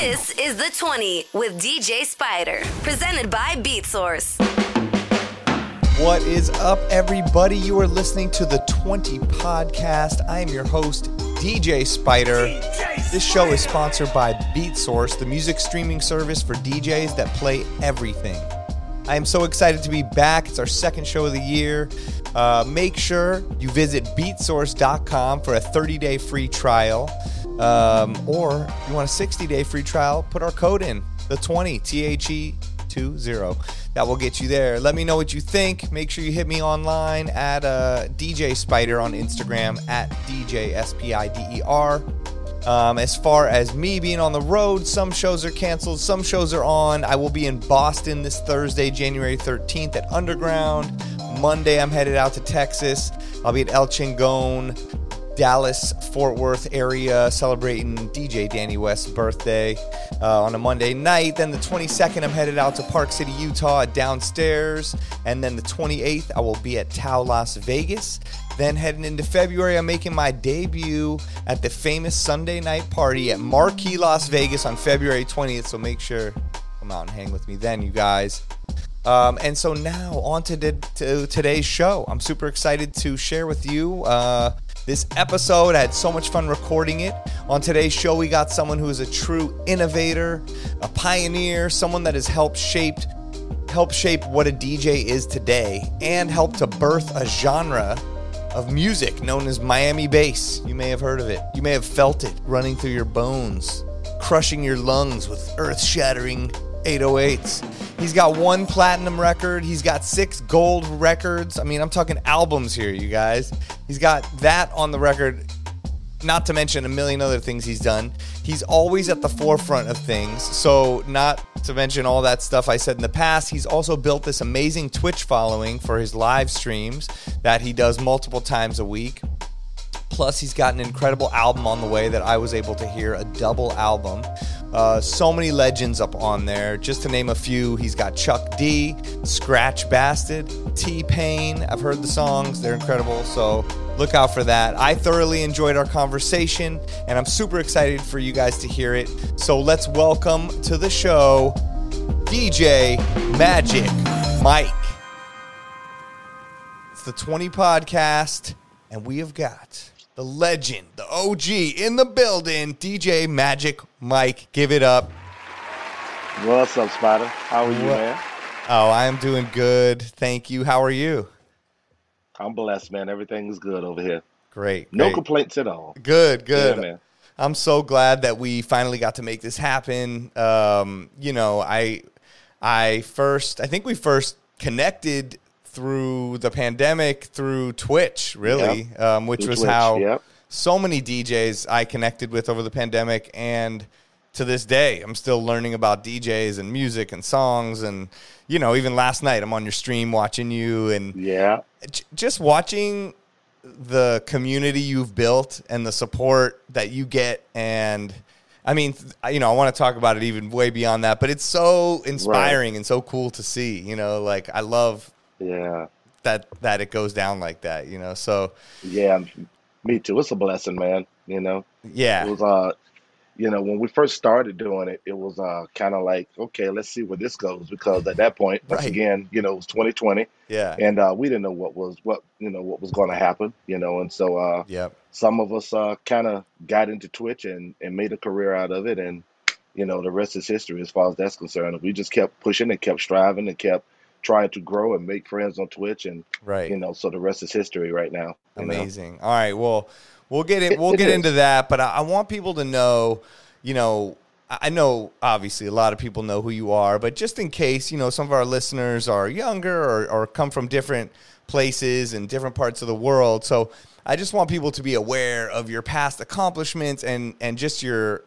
This is The 20 with DJ Spider, presented by BeatSource. What is up, everybody? You are listening to the 20 podcast. I am your host, DJ Spider. This show is sponsored by BeatSource, the music streaming service for DJs that play everything. I am so excited to be back. It's our second show of the year. Uh, make sure you visit beatsource.com for a 30 day free trial. Um, or if you want a 60 day free trial, put our code in the 20 T H E 20. That will get you there. Let me know what you think. Make sure you hit me online at uh, DJ Spider on Instagram at DJ S P I D E R. Um, as far as me being on the road, some shows are canceled, some shows are on. I will be in Boston this Thursday, January 13th at Underground. Monday, I'm headed out to Texas. I'll be at El Chingon, Dallas, Fort Worth area celebrating DJ Danny West's birthday uh, on a Monday night. Then the 22nd, I'm headed out to Park City, Utah Downstairs. And then the 28th, I will be at Tao Las Vegas. Then heading into February, I'm making my debut at the famous Sunday night party at Marquee, Las Vegas on February 20th. So make sure come out and hang with me then, you guys. Um, and so now on to, the, to, today's show. I'm super excited to share with you uh, this episode. I had so much fun recording it. On today's show, we got someone who is a true innovator, a pioneer, someone that has helped shaped help shape what a DJ is today, and helped to birth a genre of music known as Miami bass. You may have heard of it. You may have felt it running through your bones, crushing your lungs with earth-shattering 808s. He's got one platinum record. He's got six gold records. I mean, I'm talking albums here, you guys. He's got that on the record, not to mention a million other things he's done. He's always at the forefront of things. So, not to mention all that stuff I said in the past, he's also built this amazing Twitch following for his live streams that he does multiple times a week. Plus, he's got an incredible album on the way that I was able to hear a double album. Uh, so many legends up on there. Just to name a few, he's got Chuck D, Scratch Bastid, T Pain. I've heard the songs, they're incredible. So look out for that. I thoroughly enjoyed our conversation, and I'm super excited for you guys to hear it. So let's welcome to the show DJ Magic Mike. It's the 20 podcast, and we have got the legend, the OG in the building, DJ Magic Mike. Give it up. What's up, Spider? How are you, What- man? Oh, I am doing good. Thank you. How are you? I'm blessed, man. Everything's good over here. Great. No great. complaints at all. Good, good. Yeah, man. I'm so glad that we finally got to make this happen. Um, you know, I I first I think we first connected through the pandemic through Twitch, really, um, which Through was Twitch, how yep. so many DJs I connected with over the pandemic and to this day I'm still learning about DJs and music and songs and you know, even last night I'm on your stream watching you and Yeah. j- just watching the community you've built and the support that you get and I mean, you know, I want to talk about it even way beyond that, but it's so inspiring and so cool to see, you know, like I love Yeah. that that it goes down like that, you know. So, Yeah. Me too. It's a blessing, man. You know, Yeah. it was, uh, you know, when we first started doing it, it was uh, kind of like, okay, let's see where this goes. Because at that point, once Right. again, you know, it was 2020, Yeah. and uh, we didn't know what was what you know what was going to happen. You know, and so uh, Yep. some of us uh, kind of got into Twitch and, and made a career out of it. And, you know, the rest is history as far as that's concerned. We just kept pushing and kept striving and kept trying to grow and make friends on Twitch. And, Right. you know, so the rest is history right now. you know? Amazing. All right. Well, we'll get. It- We'll it get into that, but I, I want people to know. You know, I I know obviously a lot of people know who you are, but just in case, you know, some of our listeners are younger or, or come from different places and different parts of the world. So I just want people to be aware of your past accomplishments and and just your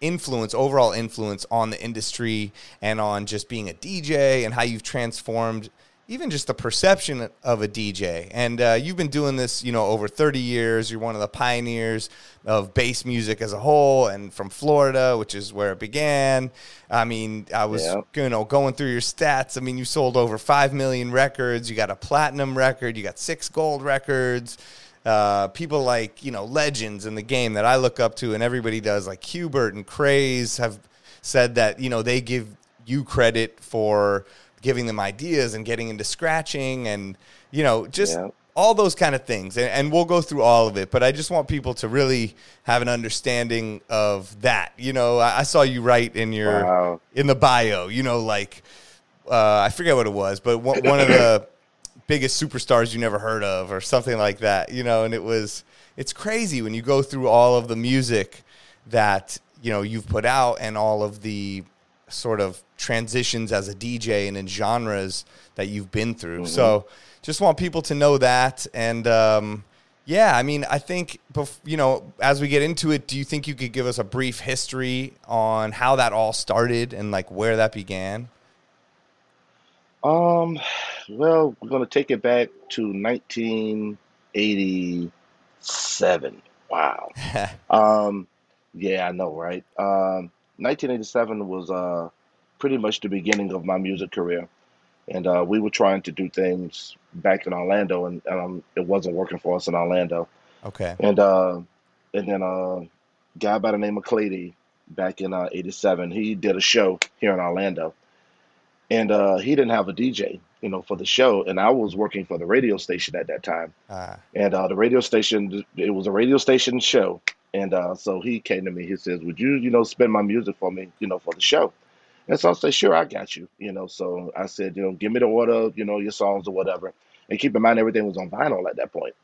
influence, overall influence on the industry and on just being a DJ and how you've transformed even just the perception of a DJ. And uh, you've been doing this, you know, over 30 years. You're one of the pioneers of bass music as a whole, and from Florida, which is where it began. I mean, I was, Yeah. you know, going through your stats. I mean, you sold over five million records. You got a platinum record. You got six gold records. Uh, people like you know legends in the game that I look up to, and everybody does, like Qbert and Craze, have said that you know they give you credit for giving them ideas and getting into scratching and you know just Yeah. all those kind of things and, and we'll go through all of it but i just want people to really have an understanding of that you know i, I saw you write in your Wow. in the bio you know like uh, i forget what it was but one, one of the biggest superstars you never heard of or something like that you know and it was it's crazy when you go through all of the music that you know you've put out and all of the sort of transitions as a DJ and in genres that you've been through. So just want people to know that. And um, yeah, I mean, I think, you know, as we get into it, do you think you could give us a brief history on how that all started and like where that began? Um, well, we're gonna take it back to 1987. Wow. Um, yeah, I know, right? Um, 1987 was uh pretty much the beginning of my music career, and uh, we were trying to do things back in Orlando, and um, it wasn't working for us in Orlando. okay. And uh, and then a guy by the name of Clady back in uh, '87, he did a show here in Orlando, and uh, he didn't have a DJ, you know, for the show, and I was working for the radio station at that time, Uh, and uh, the radio station, it was a radio station show, and uh, so he came to me, he says, "Would you, you know, spin my music for me, you know, for the show?" And so I said, "Sure, I got you," you know. So I said, you know, give me the order, you know, your songs or whatever, and keep in mind everything was on vinyl at that point.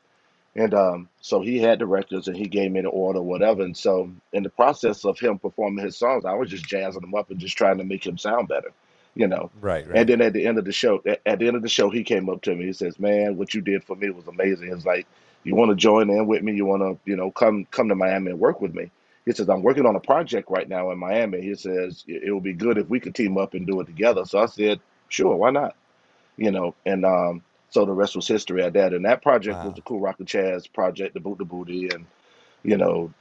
And um, so he had the records and he gave me the order, whatever. And so in the process of him performing his songs, I was just jazzing them up and just trying to make him sound better, you know. right, right. And then at the end of the show, at, the end of the show, he came up to me. He says, "Man, what you did for me was amazing." He's like, "You want to join in with me? You want to, you know, come come to Miami and work with me?" He says, "I'm working on a project right now in Miami." He says, "It would be good if we could team up and do it together." So I said, "Sure, why not?" You know, and um, so the rest was history at that. And that project was the Cool Rocker Chaz project, the Boot the Booty, and you know,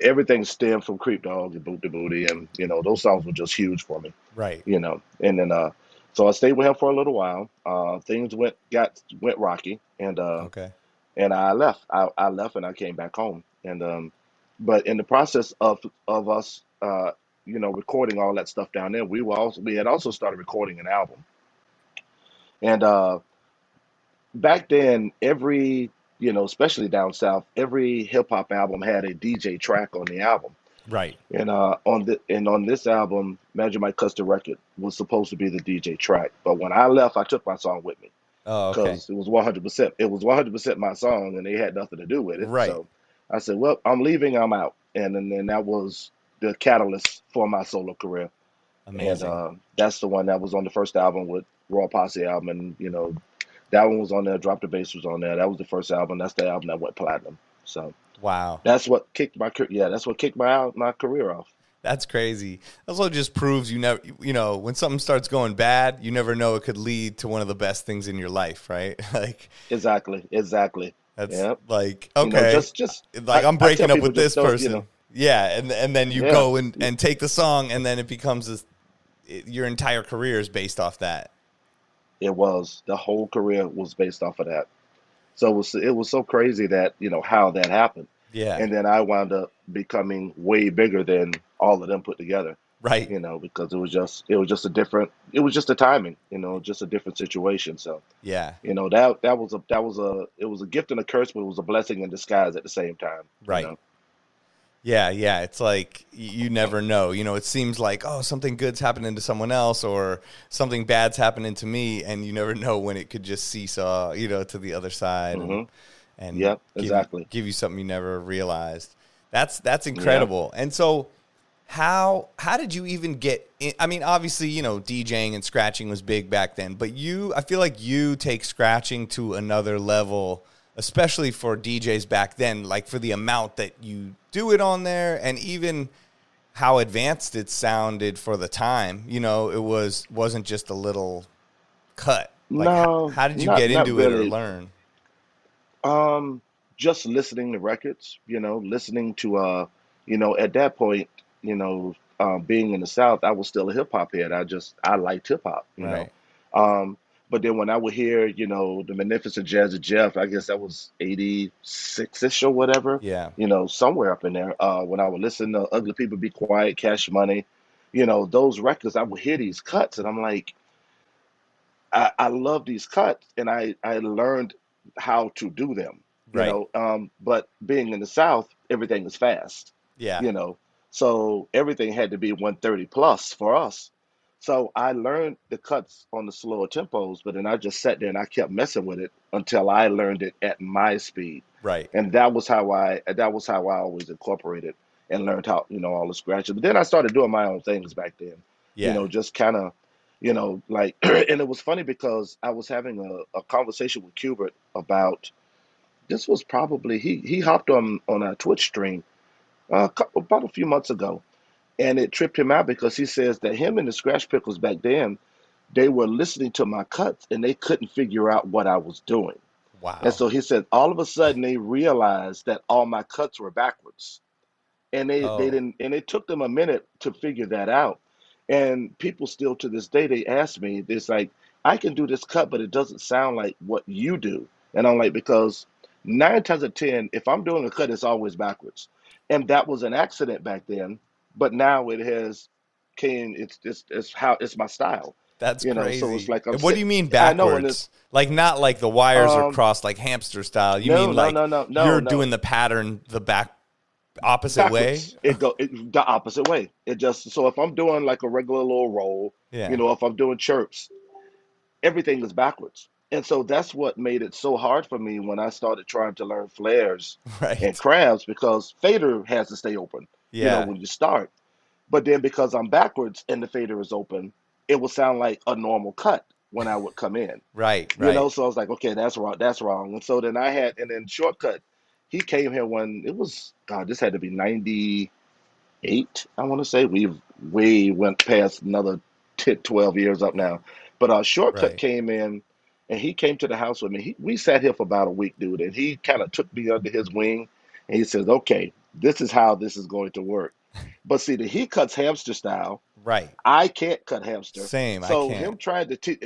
everything stemmed from Creep Dog and Boot the Booty, and you know, those songs were just huge for me right. you know. And then uh so I stayed with him for a little while. Uh things went got went rocky and uh Okay. and I left. I, I left and I came back home. And um but in the process of of us uh you know recording all that stuff down there, we were also we had also started recording an album. And uh back then every you know, especially down south, every hip hop album had a DJ track on the album. Right. And uh, on the and on this album, Magic Mike Cuts the Record was supposed to be the DJ track, but when I left, I took my song with me Oh, okay. because it was 100. percent It was 100 percent my song, and they had nothing to do with it. Right. So I said, "Well, I'm leaving. I'm out." And then, then that was the catalyst for my solo career. And Amazing. uh, that's the one that was on the first album with Royal Posse album, and you know, that one was on there. Drop the Bass was on there. That was the first album. That's the album that went platinum. So wow. that's what kicked my yeah. That's what kicked my my career off. That's crazy. Also, just proves you never, you know, when something starts going bad, you never know it could lead to one of the best things in your life, right? like Exactly. Exactly. that's Yep. like You okay, know, just just like I- I'm breaking up with this don't, you person. know, Yeah, and and then you Yeah. go and and take the song, and then it becomes this. It, your entire career is based off that. It was the whole career was based off of that. So it was it was so crazy that you know how that happened, Yeah, and then I wound up becoming way bigger than all of them put together. right. You know, because it was just it was just a different it was just a timing. You know, just a different situation. So Yeah, you know that that was a that was a it was a gift and a curse, but it was a blessing in disguise at the same time. you Right. know? Yeah, yeah. It's like you never know. You know, it seems like oh, something good's happening to someone else, or something bad's happening to me, and you never know when it could just seesaw. You know, to the other side. and- Mhm. and Yep, give, exactly. give you something you never realized. That's that's incredible. And so how how did you even get in, I mean obviously, you know, DJing and scratching was big back then, but you I feel like you take scratching to another level especially for DJs back then like for the amount that you do it on there and even how advanced it sounded for the time. You know, it was wasn't just a little cut. Like how, No, how did you not- get into it or learn? Um, just listening to records, you know, listening to uh, you know, at that point, you know, um, being in the South, I was still a hip hop head. I just I liked hip hop, you Right. know. Um, but then when I would hear, you know, the Magnificent Jazzy Jeff, I guess that was '86 ish or whatever, Yeah. you know, somewhere up in there. Uh, when I would listen to Ugly People Be Quiet, Cash Money, you know, those records, I would hear these cuts and I'm like, I, I love these cuts and I, I learned how to do them, you Right. know. Um, but being in the South, everything was fast, Yeah. you know. So everything had to be 130 plus for us. So I learned the cuts on the slower tempos, but then I just sat there and I kept messing with it until I learned it at my speed. Right. And that was how I that was how I always incorporated and learned how, you know, all the scratches. But then I started doing my own things back then you know, just kind of, you know, like, and it was funny because I was having a, a conversation with Qbert about this was probably he he hopped on on a Twitch stream uh, about a few months ago, and it tripped him out because he says that him and the Skratch Piklz back then, they were listening to my cuts and they couldn't figure out what I was doing, Wow. and so he said all of a sudden they realized that all my cuts were backwards. And they they Oh. didn't and it took them a minute to figure that out. And people still to this day they ask me it's like i can do this cut but it doesn't sound like what you do. And i'm like because nine times out of ten if i'm doing a cut it's always backwards. And that was an accident back then but now it has came it's it's, it's how it's my style That's you know, crazy. so it's like I'm what do you mean I know, backwards? Like not like the wires are Um, crossed like hamster style. You no, mean like no, no, no, you're no. doing the pattern the back opposite way? It go it, the opposite way. It just so if I'm doing like a regular little roll, Yeah. you know, if I'm doing chirps, everything is backwards. And so that's what made it so hard for me when I started trying to learn flares right. and crabs because fader has to stay open, you know, when you start. But then because I'm backwards and the fader is open, it would sound like a normal cut when I would come in. right. You Right. know, so I was like, okay, that's wrong. That's wrong. And so then I had, and then Shortkut, he came here when it was, God, this had to be 98, I want to say. We've way went past another 10, 12 years up now. But uh, Shortkut Right. came in and he came to the house with me. He, we sat here for about a week, dude, and he kind of took me under his wing and he says, okay, this is how this is going to work. But see, the, he cuts hamster style. right. I can't cut hamster. Same. I So him trying to teach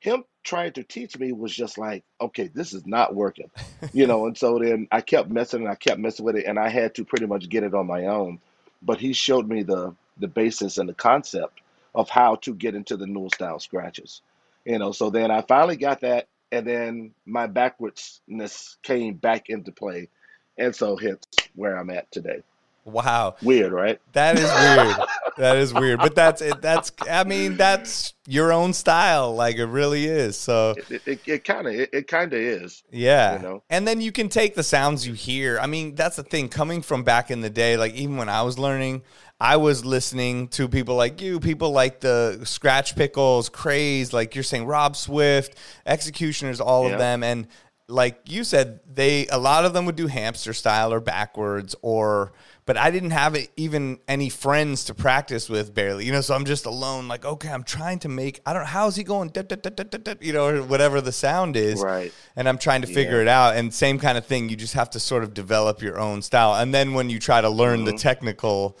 him trying to teach me was just like, okay, this is not working, you know. And so then I kept messing and I kept messing with it, and I had to pretty much get it on my own. But he showed me the the basis and the concept of how to get into the new style scratches, you know. So then I finally got that, and then my backwardsness came back into play, and so hence where I'm at today. Wow. Weird, right? That is weird. that is weird. But that's it. That's I mean, that's your own style. Like it really is. So It kind of it, it kind of is. Yeah. You know? And then you can take the sounds you hear. I mean, that's the thing. Coming from back in the day, like even when I was learning, I was listening to people like you, people like the Skratch Piklz, Craze, like you're saying, Rob Swift, X-Ecutioners, all Yeah. of them. And like you said, they a lot of them would do hamster style or backwards or but I didn't have it, even any friends to practice with barely, you know. So I'm just alone, like, okay, I'm trying to make. I don't know how's he going, "Dup, dup, dup, dup, dup, dup," you know, or whatever the sound is Right. and I'm trying to figure Yeah. it out. And same kind of thing, you just have to sort of develop your own style. And then when you try to learn the Mhm. technical,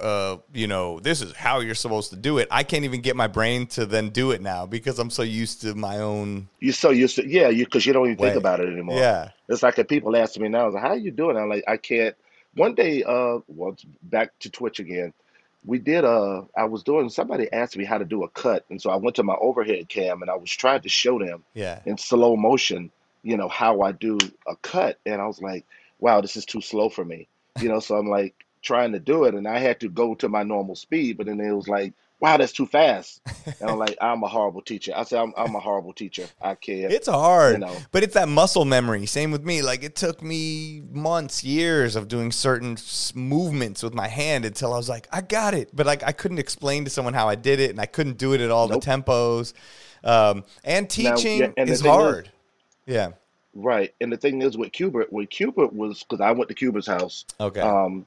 uh, you know, this is how you're supposed to do it. I can't even get my brain to then do it now because I'm so used to my own. You're so used to, yeah, you because you don't even think about it anymore. Yeah, It's like if people ask me now, like, "How you doing?" I'm like, "I can't." One day, uh, well, back to Twitch again. We did. Uh, I was doing. Somebody asked me how to do a cut, and so I went to my overhead cam and I was trying to show them yeah, in slow motion, you know, how I do a cut, and I was like, "Wow, this is too slow for me," you know. So I'm like trying to do it, and I had to go to my normal speed, but then it was like, "Wow, that's too fast," and I'm like, "I'm a horrible teacher." I said, "I'm, I'm a horrible teacher. I can't." it's hard, you know. but it's that muscle memory. Same with me. Like it took me months, years of doing certain movements with my hand until I was like, I got it. But like I couldn't explain to someone how I did it, and I couldn't do it at all Nope. the tempos. Um, and Now, teaching yeah, and is thing is- hard. yeah. Right. And the thing is with Qbert, when Qbert was because I went to Qbert's house. Okay. Um,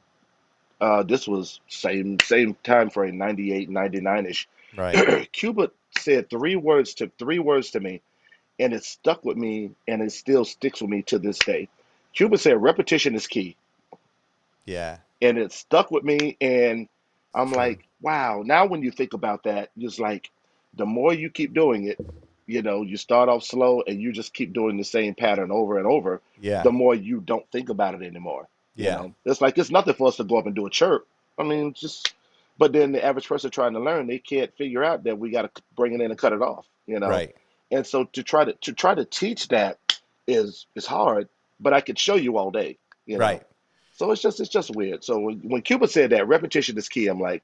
uh, this was same same time frame, 98, 99 ish. right. Qbert said three words to three words to me, and it stuck with me, and it still sticks with me to this day. Qbert said repetition is key, Yeah. and it stuck with me, and I'm like, wow. Now when you think about that, it's like the more you keep doing it, you know, you start off slow, and you just keep doing the same pattern over and over. Yeah. the more you don't think about it anymore. You Yeah. know, it's like it's nothing for us to go up and do a chirp. I mean, just But then the average person trying to learn, they can't figure out that we got to bring it in and cut it off, you know. Right. And so to try to to try to teach that is is hard, but I could show you all day, you know. Right. So it's just it's just weird. So when when Qbert said that repetition is key, I'm like,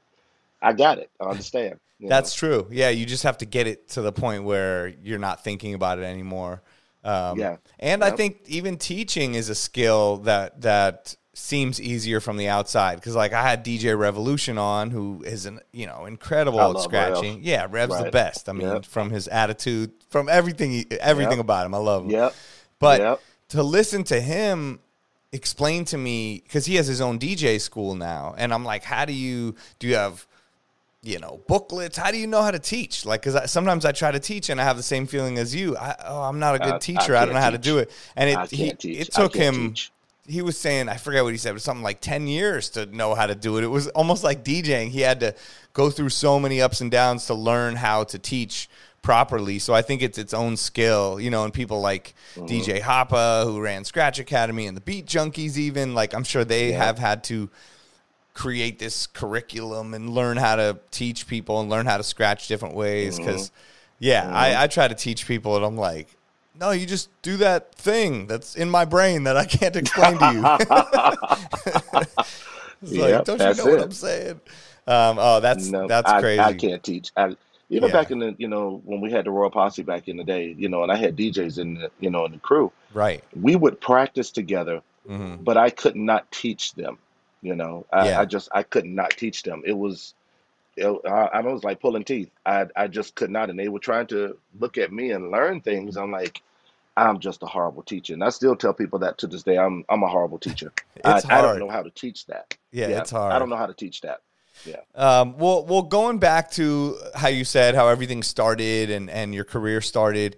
I got it. I understand. You know. That's true. Yeah, you just have to get it to the point where you're not thinking about it anymore. Um, Yeah. and I think even teaching is a skill that that seems easier from the outside because, like, I had DJ Revolution on, who is an you know incredible at scratching. Rev. Yeah, Rev's the best. I mean, Yep. from his attitude, from everything, everything Yep. about him, I love him. Yep. But Yep. to listen to him explain to me because he has his own DJ school now, and I'm like, how do you do? You have you know booklets? How do you know how to teach? Like, because sometimes I try to teach and I have the same feeling as you. I, oh, I'm not a good I- I teacher. I, don't can't know how to do it. And it he, it took him. teach. He was saying, I forget what he said, but something like 10 years to know how to do it. It was almost like DJing. He had to go through so many ups and downs to learn how to teach properly. So I think it's its own skill, you know, and people like Mm-hmm. DJ Hoppa, who ran Scratch Academy, and the Beat Junkies, even, like, I'm sure they Yeah. have had to create this curriculum and learn how to teach people and learn how to scratch different ways. Mm-hmm. Because, yeah, I, I try to teach people, and I'm like, no, you just do that thing that's in my brain that I can't explain to you. it's like, don't you know what. I'm saying? Um, oh, that's No, that's I, crazy. I can't teach. I, even Yeah. back in the, you know, when we had the Royal Posse back in the day, you know, and I had DJs in the, you know, in the crew, Right. we would practice together, hmm but I could not teach them. You know, I, Yeah. I just I could not teach them. It was, it, I, I was like pulling teeth. I I just could not, and they were trying to look at me and learn things. I'm like, I'm just a horrible teacher, and I still tell people that to this day. I'm I'm a horrible teacher. I, It's I don't hard. know how to teach that. Yeah, it's hard. I hard. don't know how to teach that. Yeah. Um, well, well, going back to how you said how everything started and and your career started,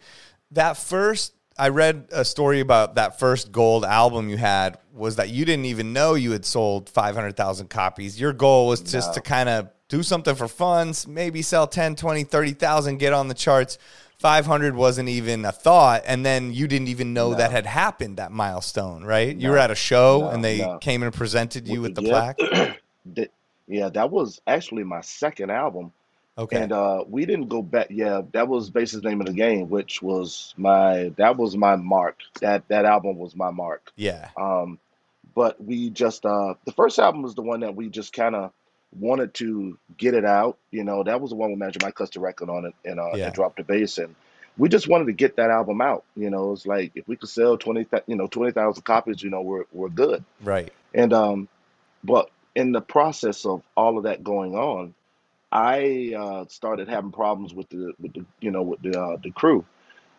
that first I read a story about that first gold album you had was that you didn't even know you had sold 500,000 copies. Your goal was just to kind of do something for funds, maybe sell 10, 20, 30,000, get on the charts. 500 wasn't even a thought and then you didn't even know No. that had happened that milestone, right? You were at a show No, and they no. came and presented you with the Yeah. plaque. That- yeah, that was actually my second album. Okay. And uh, we didn't go back. Yeah, that was Base's name of the game, which was my that was my mark. That that album was my mark. yeah. Um, but we just uh, the first album was the one that we just kind of wanted to get it out. You know, that was the one with Magic Mike cuts the record on it and uh, Yeah. and dropped the bass, and we just wanted to get that album out. You know, it's like if we could sell twenty, you know, twenty thousand copies, you know, we're we're good. Right. And um, but in the process of all of that going on, I uh, started having problems with the with the you know with the uh, the crew,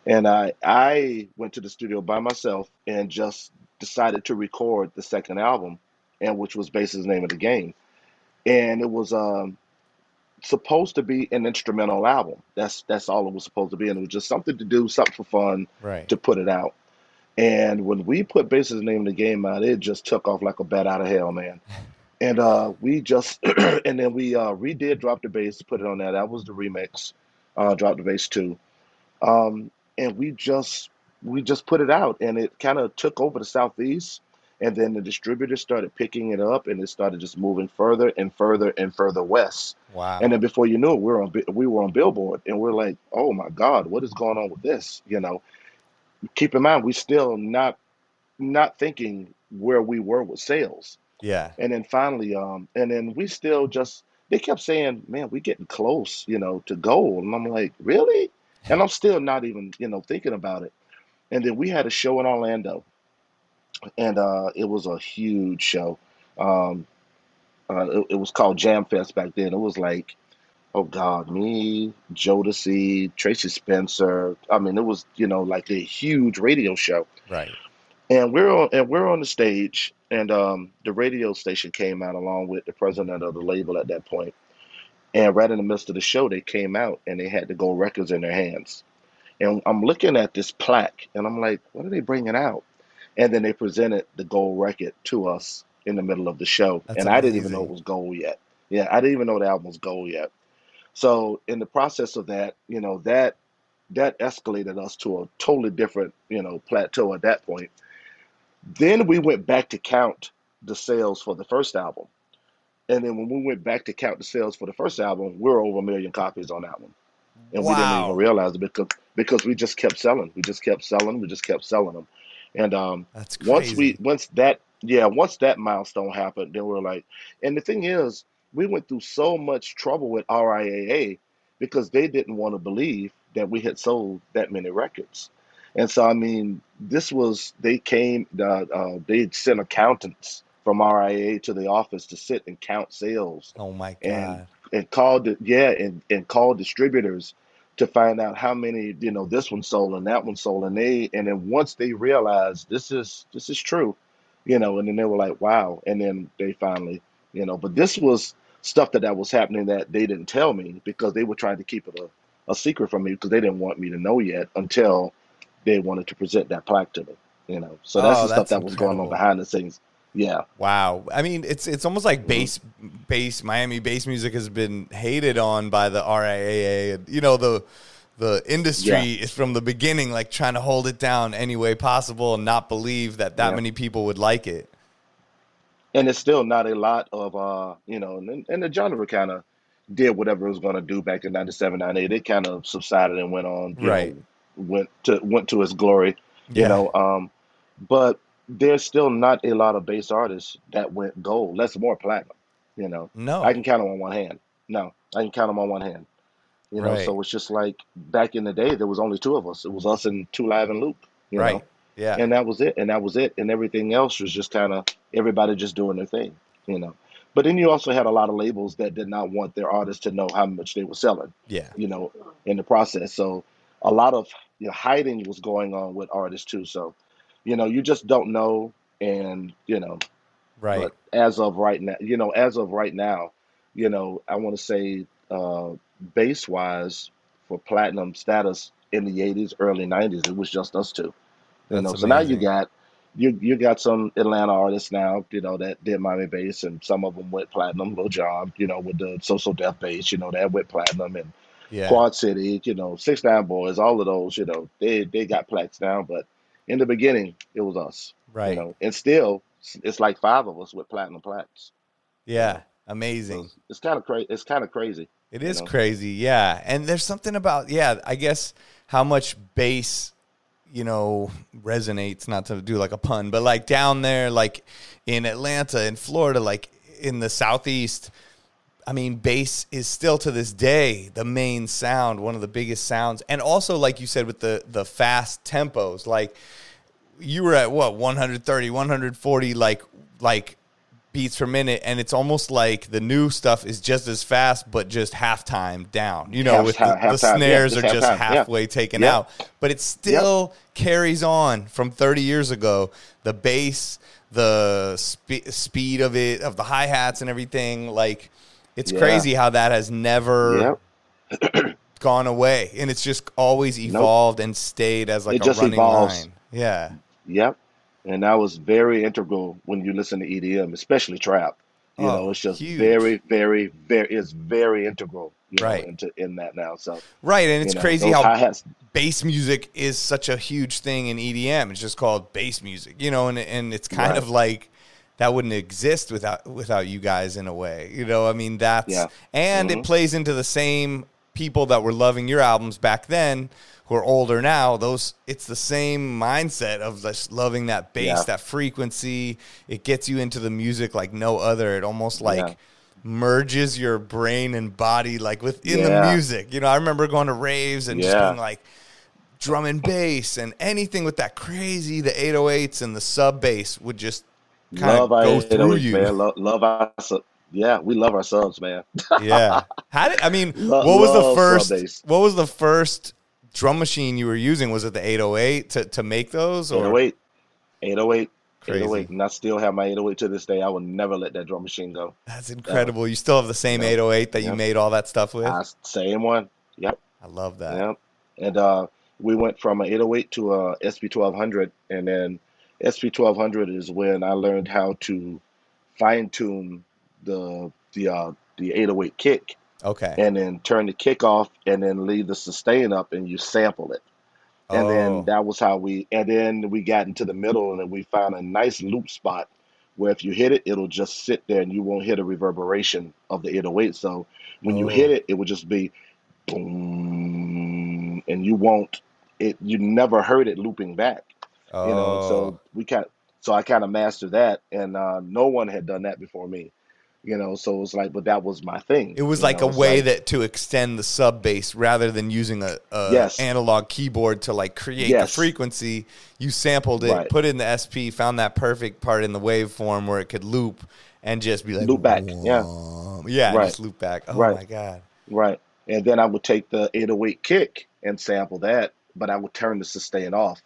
and I I went to the studio by myself and just decided to record the second album, and which was Base's name of the game, and it was um supposed to be an instrumental album. That's that's all it was supposed to be, and it was just something to do, something for fun Right. to put it out. And when we put Base's name in the game out, it just took off like a bat out of hell, man. And uh, we just, and then we uh, redid Drop the Bass, put it on there. That was the remix, uh, Drop the Bass 2. Um, and we just, we just put it out and it kind of took over the Southeast. And then the distributor started picking it up and it started just moving further and further and further west. Wow. And then before you knew it, we were on we were on Billboard, and we're like, "Oh my God, what is going on with this?" You know. Keep in mind, we still not not thinking where we were with sales, yeah. and then finally, um, and then we still just they kept saying, "Man, we're getting close, you know, to goal," and I'm like, "Really?" And I'm still not even you know thinking about it. And then we had a show in Orlando, and uh, it was a huge show. Um, uh, it, it was called Jam Fest back then. It was like, oh God, me, Jodeci, Tracie Spencer. I mean, it was you know like a huge radio show. Right. And we're on and we're on the stage, and um, the radio station came out along with the president of the label at that point. And right in the midst of the show, they came out and they had the gold records in their hands. And I'm looking at this plaque, and I'm like, what are they bringing out? And then they presented the gold record to us in the middle of the show, That's and I didn't even know it was gold yet. Yeah, I didn't even know the album was gold yet. So in the process of that, you know, that that escalated us to a totally different, you know, plateau at that point. Then we went back to count the sales for the first album. And then when we went back to count the sales for the first album, we were over a million copies on that one. And we didn't even realize it because because we just kept selling. We just kept selling. We just kept selling them. And um, That's once we once that yeah once that milestone happened, then we're like, and the thing is, we went through so much trouble with RIAA because they didn't want to believe that we had sold that many records. And so I mean, this was they came uh, uh, they sent accountants from RIAA to the office to sit and count sales Oh my and god. and called yeah and and called distributors to find out how many you know this one sold and that one sold and they and then once they realized this is this is true you know and then they were like wow and then they finally you know but this was stuff that that was happening that they didn't tell me because they were trying to keep it a, a secret from me because they didn't want me to know yet until they wanted to present that plaque to me you know. So that's Oh, the stuff that's that was going on incredible. behind the scenes yeah Wow. I mean, it's it's almost like Mhm. bass bass Miami bass music has been hated on by the RIAA. And, You know, the the industry Yeah. is from the beginning like trying to hold it down any way possible and not believe that that Yeah. many people would like it. and it's still not a lot of uh you know and, and the genre kind of did whatever it was going to do back in 97 98 it kind of subsided and went on Right. know went to went to its glory you know um but there's still not a lot of bass artists that went gold less more platinum you know No. i can count them on one hand no i can count them on one hand you know Right. so it's just like back in the day there was only two of us it was us and two live and luke you know right. Yeah. and that was it and that was it and everything else was just kind of everybody just doing their thing you know but then you also had a lot of labels that did not want their artists to know how much they were selling yeah. you know in the process so a lot of you know, hiding was going on with artists too so you know you just don't know and you know Right. but as of right now you know as of right now you know i want to say uh bass wise for platinum status in the 80s early 90s it was just us two you That's know, so now you got you you got some Atlanta artists now, you know, that did Miami bass, and some of them went platinum. Lil Jon, you know, with the social death bass, you know, that went platinum, and Yeah. Quad City, you know, Six Nine Boys, all of those, you know, they they got plaques now, but in the beginning, it was us, you Right. know, and still, it's like five of us with platinum plaques. Yeah. So Amazing. it's, it's kind of crazy. It's kind of crazy, It is you know. crazy, yeah. And there's something about, yeah, I guess how much bass, you know, resonates, not to do like a pun, but like down there, like in Atlanta, in Florida, like in the Southeast, I mean, bass is still to this day the main sound, one of the biggest sounds. And also, like you said, with the, the fast tempos, like you were at what 130 140 like like beats per minute and it's almost like the new stuff is just as fast but just half time down you know Half with the, half the yeah, snares just are half just time, yeah. halfway taken Yep. out but it still carries on from 30 years ago the bass the spe- speed of it of the hi-hats and everything like it's Yeah. crazy how that has never Yep. gone away and it's just always evolved and stayed as like It a running evolves. line yeah Yep. And that was very integral when you listen to EDM, especially trap. You Oh, know, it's just huge. very, very, very it's very integral, you know, Right. into in that now. So Right, and it's you know, crazy how hi-hats bass music is such a huge thing in EDM. It's just called bass music, you know, and and it's kind Right. of like that wouldn't exist without without you guys in a way. You know, I mean that's Yeah. and Mhm. it plays into the same people that were loving your albums back then who are older now. Those it's the same mindset of just loving that bass, Yeah. that frequency. It gets you into the music like no other. It almost like Yeah. merges your brain and body like within the music. You know, I remember going to raves and just being like drum and bass and anything with that crazy the 808s and the sub bass would just kind love of our go through 808s, you. man. Love, love yeah, we love our subs, man. yeah. How did I mean Lo- what was the first what was the first drum machine you were using? Was it the 808 to, to make those or 808, 808, Crazy. 808, and I still have my 808 to this day. I will never let that drum machine go. That's incredible. You still have the same Yeah. 808 that you Yeah. made all that stuff with? Same one. Yep. I love that. Yep. and uh, we went from an 808 to a SP 1200, and then SP 1200 is when I learned how to fine tune the the uh, the 808 kick, Okay. and then turn the kick off, and then leave the sustain up, and you sample it. And Oh. then that was how we, and then we got into the middle, and then we found a nice loop spot where if you hit it, it'll just sit there and you won't hear the reverberation of the 808. So when you Oh. hit it, it would just be boom, and you won't it. You never heard it looping back. Oh, You know, so we kind so I kind of mastered that, and uh, no one had done that before me. You know, so it was like, but that was my thing. it was you like know, a it's way like- that to extend the sub bass rather than using a, a Yes. analog keyboard to like create Yes. the frequency. You sampled it, Right. put it in the SP, found that perfect part in the waveform where it could loop and just be like Loop back, yeah. Yeah, Right. just loop back. Oh Right. my god, Right. And then I would take the 808 kick and sample that, but I would turn the sustain off.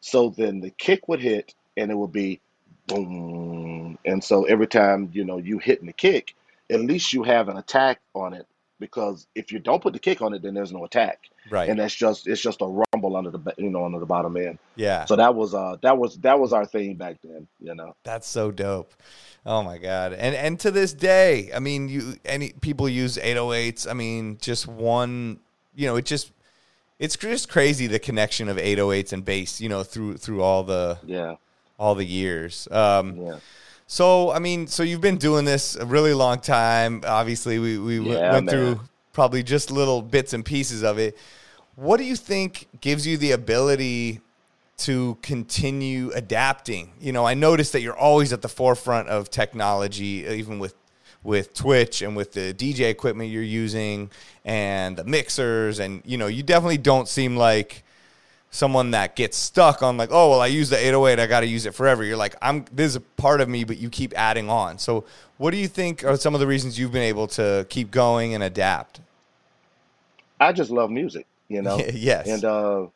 So then the kick would hit and it would be boom. And so every time, you know, you hitting the kick, at least you have an attack on it because if you don't put the kick on it, then there's no attack. right? And that's just it's just a rumble under the you know under the bottom end. yeah, So that was uh that was that was our thing back then, you know. That's so dope. Oh my god. And and to this day, I mean, you any people use 808s. I mean, just one, you know, it just it's just crazy the connection of 808s and bass, you know, through through all the Yeah. all the years. Um Yeah. so I mean, so you've been doing this a really long time. Obviously, we we w- Yeah, went man. through probably just little bits and pieces of it. What do you think gives you the ability to continue adapting? You know, I noticed that you're always at the forefront of technology, even with with Twitch and with the DJ equipment you're using and the mixers and you know, you definitely don't seem like someone that gets stuck on like, oh well, I use the 808, I got to use it forever. You're like, I'm this is a part of me, but you keep adding on. So, what do you think are some of the reasons you've been able to keep going and adapt? I just love music, you know. yes, And uh,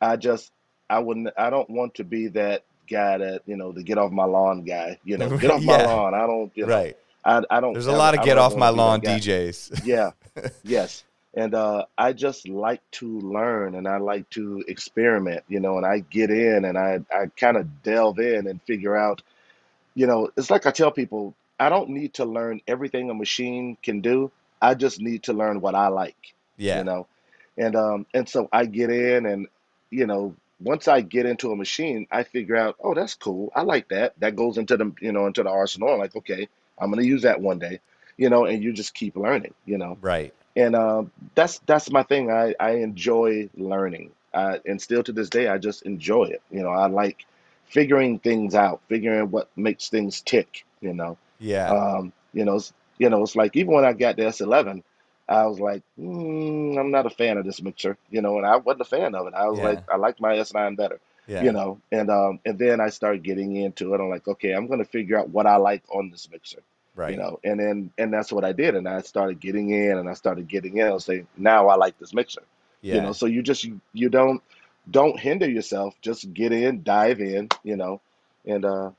I just, I wouldn't, I don't want to be that guy that, you know, the get off my lawn guy, you know, get off my lawn. I don't, you know, right. I, I don't, There's a lot of get off my lawn. DJs. Yeah, yes. And uh, I just like to learn and I like to experiment, you know, and I get in and I, I kind of delve in and figure out, you know, it's like I tell people, I don't need to learn everything a machine can do. I just need to learn what I like yeah, you know and um and so i get in and you know once i get into a machine i figure out oh that's cool i like that that goes into the you know into the arsenal I'm like okay i'm going to use that one day you know and you just keep learning you know. Right. and um that's that's my thing. I i enjoy learning. I, and still to this day i just enjoy it you know. I like figuring things out figuring what makes things tick you know. Yeah, um, you know, it's, you know, it's like even when I got the S11, I was like, mm, I'm not a fan of this mixer, you know, and I wasn't a fan of it. I was Yeah. like, I liked my S9 better, yeah, you know, and um, and then I started getting into it. I'm like, okay, I'm gonna figure out what I like on this mixer, right. you know, and then and that's what I did, and I started getting in, and I started getting in. I saying, now I like this mixer, yeah, you know, so you just you, you don't don't hinder yourself, just get in, dive in, you know, and uh,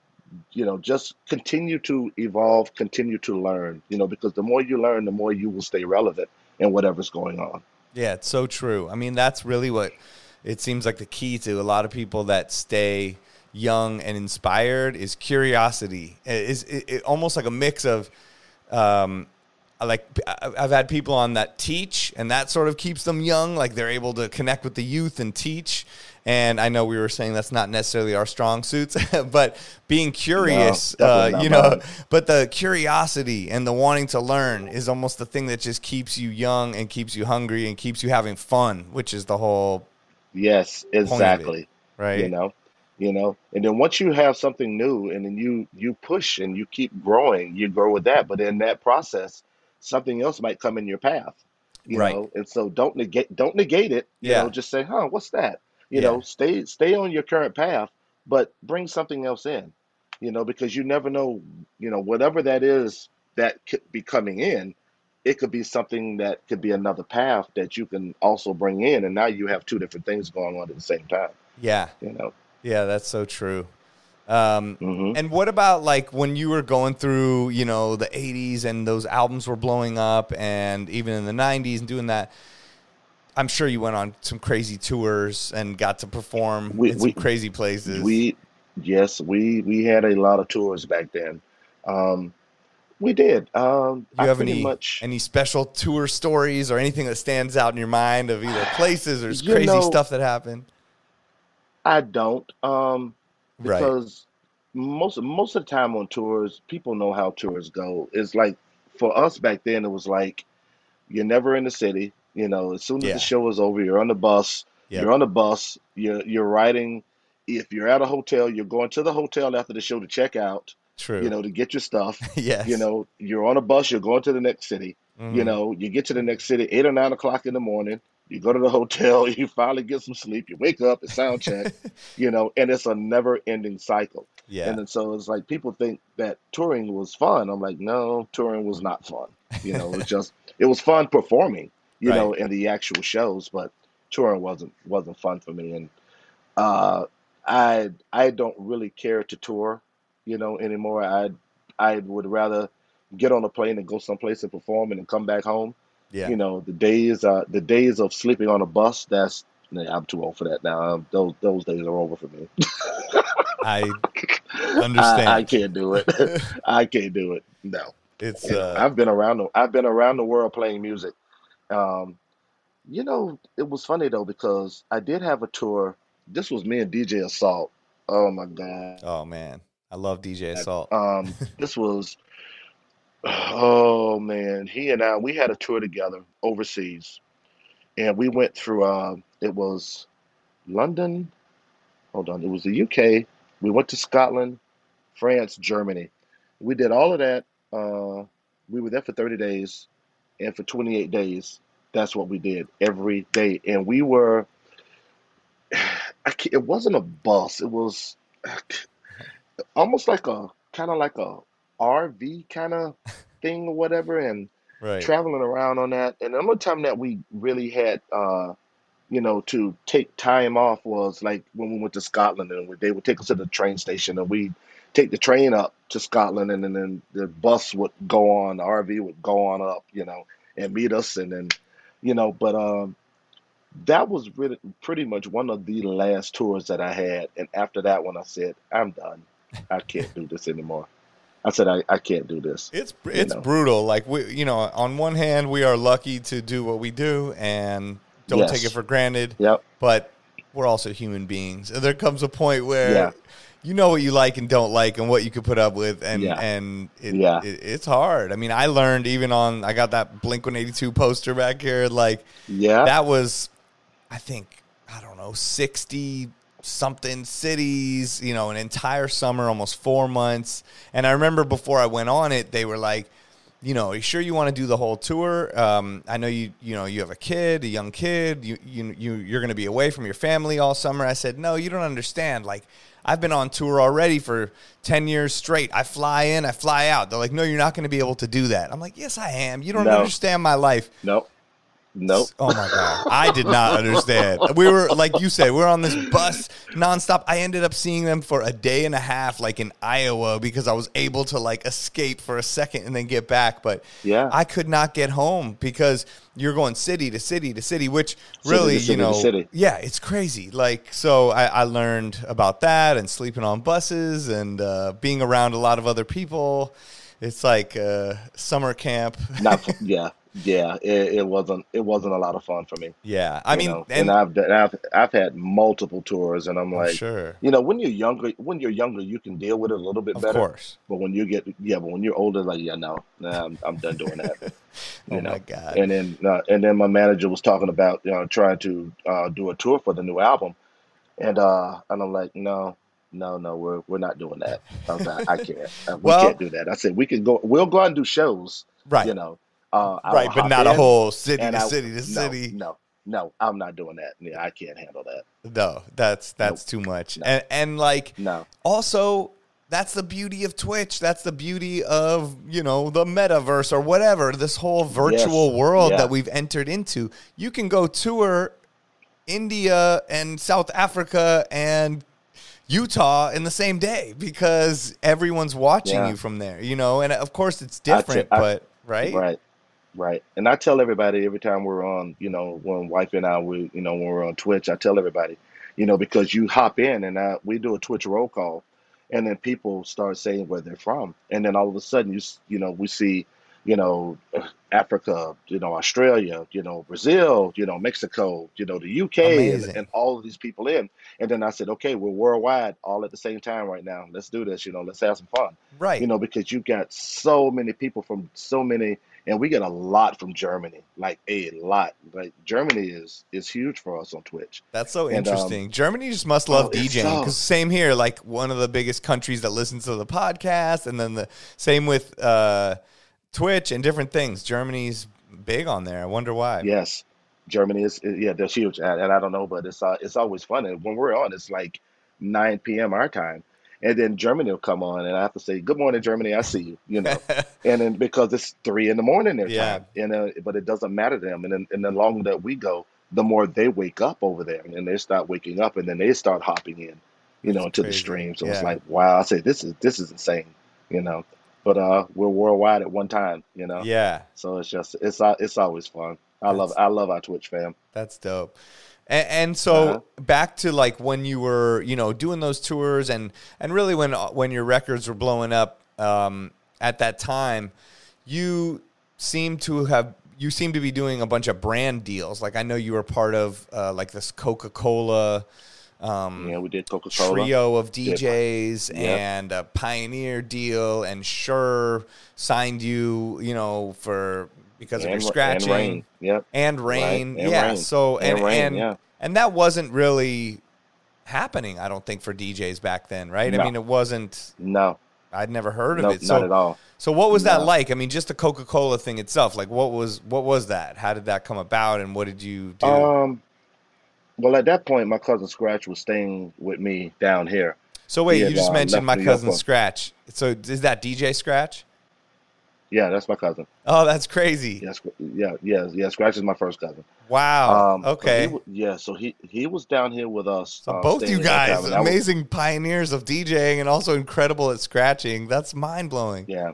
you know, just continue to evolve, continue to learn, you know, because the more you learn, the more you will stay relevant in whatever's going on. Yeah, it's so true. I mean, that's really what it seems like the key to a lot of people that stay young and inspired is curiosity. It is it, it, almost like a mix of, um, like I've had people on that teach, and that sort of keeps them young. Like they're able to connect with the youth and teach. And I know we were saying that's not necessarily our strong suits, but being curious, No, uh, you know, mine. but the curiosity and the wanting to learn is almost the thing that just keeps you young and keeps you hungry and keeps you having fun, which is the whole Yes, exactly. right. You know, you know, and then once you have something new, and then you you push and you keep growing, you grow with that. But in that process, something else might come in your path. You Right. know, and so don't negate don't negate it. You Yeah. know, just say, huh, what's that? You Yeah. know, stay stay on your current path, but bring something else in. You know, because you never know, you know, whatever that is that could be coming in, it could be something that could be another path that you can also bring in, and now you have two different things going on at the same time. Yeah, You know. yeah, that's so true. Um, hmm And what about like when you were going through, you know, the 80s and those albums were blowing up and even in the 90s and doing that? I'm sure you went on some crazy tours and got to perform We- in some we- crazy places. We, yes, we we had a lot of tours back then. Um, we did. Um, Do you I have any much. any special tour stories or anything that stands out in your mind of either places or crazy know- stuff that happened? I don't. Um, Right. because most most of the time on tours, people know how tours go. It's like for us back then, it was like you're never in the city. You know, as soon as the show is over, you're on the bus. Yep. You're on the bus. You're you're riding. If you're at a hotel, you're going to the hotel after the show to check out. True. You know, to get your stuff. yes. You know, you're on a bus. You're going to the next city. You Mhm. know, you get to the next city eight or nine o'clock in the morning. You go to the hotel. You finally get some sleep. You wake up. It's sound check. you know, and it's a never-ending cycle. Yeah. And then so it's like people think that touring was fun. I'm like, no, touring was not fun. You know, it's just it was fun performing, you Right. know, in the actual shows, but touring wasn't wasn't fun for me. And uh, I I don't really care to tour, you know, anymore. I I would rather get on a plane and go someplace and perform and then come back home. yeah. You know, the days uh the days of sleeping on a bus, that's I'm too old for that now. Um, those those days are over for me. I I, I can't do it. I can't do it. No. it's uh I've been around the I've been around the world playing music. Um, you know, it was funny though because I did have a tour. This was me and DJ Assault. Oh my God. oh man. I love DJ Assault. Um, this was oh man, he and I we had a tour together overseas, and we went through. Um, it was London. Hold on, it was the UK. We went to Scotland, France, Germany. We did all of that. Uh, we were there for 30 days, and for 28 days, that's what we did every day. And we were, I it wasn't a bus. It was almost like a kind of like a RV kind of thing or whatever, and right. traveling around on that. And the only time that we really had, uh, you know, to take time off was like when we went to Scotland, and we, they would take us to the train station, and we'd take the train up to Scotland, and then, then the bus would go on, the RV would go on up, you know, and meet us, and then, you know, but um, that was really pretty much one of the last tours that I had. And after that one, I said, I'm done. I can't do this anymore. I said, I, I can't do this. It's You it's know. brutal. Like we, you know, on one hand, we are lucky to do what we do and don't take it for granted. Yep. But we're also human beings, and there comes a point where Yeah. you know what you like and don't like, and what you could put up with, and Yeah. and it, Yeah. it, it's hard. I mean, I learned even on I got that Blink One Eighty Two poster back here. Like Yeah. that was, I think, I don't know, sixty something cities. You know, an entire summer, almost four months. And I remember before I went on it, they were like you know, are you sure you want to do the whole tour? Um, I know you, you know, you have a kid, a young kid. You, you, you, you're going to be away from your family all summer. I said, no, you don't understand. Like, I've been on tour already for ten years straight. I fly in, I fly out. They're like, no, you're not going to be able to do that. I'm like, yes, I am. You don't No. understand my life. Nope. Nope. Oh my god, I did not understand. We were like you said, we are on this bus nonstop. I ended up seeing them for a day and a half, like in Iowa, because I was able to like escape for a second and then get back. But Yeah. I could not get home because you're going city to city to city, which really, city you know, city. yeah, it's crazy. Like, so I, I learned about that and sleeping on buses and uh, being around a lot of other people. It's like uh, summer camp. Not. Yeah. Yeah. It, it wasn't. It wasn't a lot of fun for me. yeah, I mean, and, and I've done- I've I've had multiple tours, and I'm like, sure, you know, when you're younger, when you're younger, you can deal with it a little bit better. of course. But when you get, yeah, but when you're older, like, yeah, no, nah, I'm, I'm done doing that. Oh know. my god. And then, uh, and then my manager was talking about, you know, trying to uh, do a tour for the new album, and uh, and I'm like, no, no, no, we're we're not doing that. I was like, I can't, we Well- can't do that. I said we can go, we'll go out and do shows, Right. you know, uh, right, but not a whole city to I- city to no, city. No, no, I'm not doing that. Yeah, I can't handle that. No, that's that's too much. And and like No, also that's the beauty of Twitch. That's the beauty of, you know, the metaverse or whatever, this whole virtual Yes. world Yeah. that we've entered into. You can go tour India and South Africa and Utah in the same day because everyone's watching Yeah. you from there, you know, and of course it's I different, I- but right? Right. Right. And I tell everybody every time we're on, you know, when wife and I we you know, when we're on Twitch, I tell everybody, you know, because you hop in and I, we do a Twitch roll call and then people start saying where they're from. And then all of a sudden you s- you know, we see you know, Africa, you know, Australia, you know, Brazil, you know, Mexico, you know, the UK, and, Amazing. and all of these people in. And then I said, okay, we're worldwide all at the same time right now. Let's do this, you know, let's have some fun, Right. you Right. know, because you've got so many people from so many, and we get a lot from Germany, like a lot. Like Germany is is huge for us on Twitch. That's so And um, interesting. Germany just must oh, love it's DJing so same here. Like one of the biggest countries that listens to the podcast, and then the same with uh, Twitch and different things. Germany's big on there. I wonder why. yes, Germany is yeah, they're huge, and, and I don't know, but it's uh, it's always fun. And when we're on, it's like 9 p.m. our time. And then Germany will come on, and I have to say, "Good morning, Germany. I see you." You know, and then because it's three in the morning their Yeah. time, and uh, but it doesn't matter to them. And then and the longer that we go, the more they wake up over there, and they start waking up, and then they start hopping in, you know, That's into the crazy. stream. So it's like, wow, I say this is this is insane, you know. But uh, we're worldwide at one time, you know. Yeah. So it's just it's it's always fun. I love I love our Twitch fam. That's dope. And, and so Uh-huh. back to like when you were, you know, doing those tours and and really when when your records were blowing up um, at that time, you seem to have you seem to be doing a bunch of brand deals. Like I know you were part of uh, like this Coca Cola um, Yeah, we did Coca Cola. trio of DJs Yep. and a Pioneer deal, and Shure signed you, you know, for because of your scratching and Rane. Yep. and Rane. and yeah. Rane. So and And Rane, and yeah. and that wasn't really happening. I don't think for DJs back then, right? I mean, it wasn't. No, I'd never heard of no, it. So not at all. so what was that like? I mean, just the Coca Cola thing itself. Like, what was what was that? How did that come about? And what did you do? Um, well, at that point, my cousin Scratch was staying with me down here. so wait, you just uh, mentioned my cousin Scratch. So is that DJ Scratch? Yeah, that's my cousin. Oh, that's crazy. Yeah, Scr- yeah, yeah, yeah. Scratch is my first cousin. Wow. Um, so okay. he yeah, so he he was down here with us. So uh, both you guys, I was- amazing pioneers of DJing and also incredible at scratching. That's mind blowing. Yeah.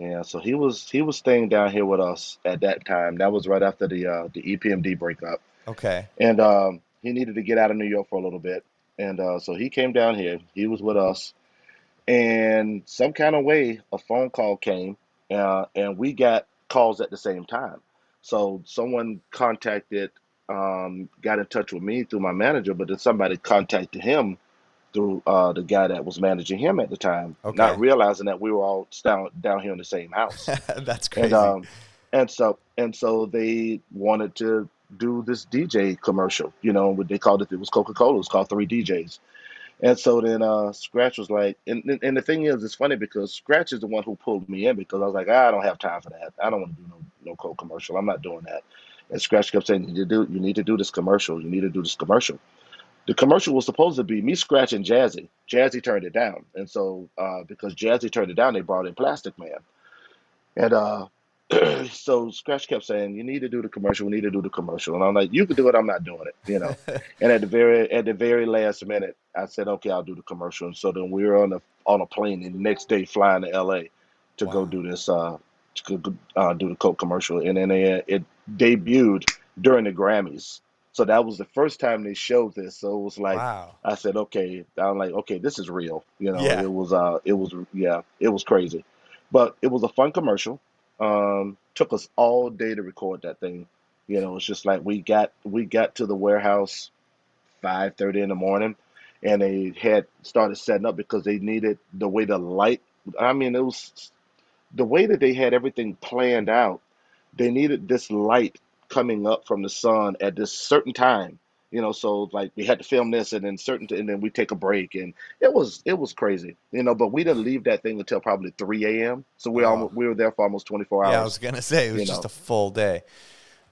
Yeah, so he was he was staying down here with us at that time. That was right after the uh, the EPMD breakup, Okay. and um, he needed to get out of New York for a little bit, and uh, so he came down here. He was with us, and some kind of way a phone call came, uh, and we got calls at the same time. So someone contacted, um, got in touch with me through my manager, but then somebody contacted him through uh, the guy that was managing him at the time, Okay. not realizing that we were all down down here in the same house. That's crazy. And um, and so and so they wanted to do this DJ commercial. You know, what they called it. It was Coca Cola. It was called Three DJs. And so then uh, Scratch was like, and and the thing is, it's funny because Scratch is the one who pulled me in because I was like, "Ah, I don't have time for that. I don't want to do no no Coke commercial. I'm not doing that. And Scratch kept saying, you need to do you need to do this commercial. You need to do this commercial. The commercial was supposed to be me Scratch and Jazzy. Jazzy turned it down, and so uh, because Jazzy turned it down, they brought in Plastic Man. And uh, so Scratch kept saying, "You need to do the commercial. We need to do the commercial." And I'm like, "You can do it. I'm not doing it." You know. and at the very at the very last minute, I said, "Okay, I'll do the commercial." And so then we were on a on a plane, and the next day flying to L.A. to go do this uh to go uh, do the Coke commercial, and then they, it debuted during the Grammys. So that was the first time they showed this. So it was like wow. I said, okay. I'm like, okay, this is real. You know, Yeah. it was uh it was yeah, it was crazy. But it was a fun commercial. Um took us all day to record that thing. You know, it's just like we got we got to the warehouse five thirty in the morning and they had started setting up because they needed the way the light I mean it was the way that they had everything planned out, they needed this light coming up from the sun at this certain time. You know, so like we had to film this and then certain and then we take a break and it was it was crazy. You know, but we didn't leave that thing until probably three AM. So we almost we were there for almost twenty four hours Yeah, I was gonna say it was just know. a full day,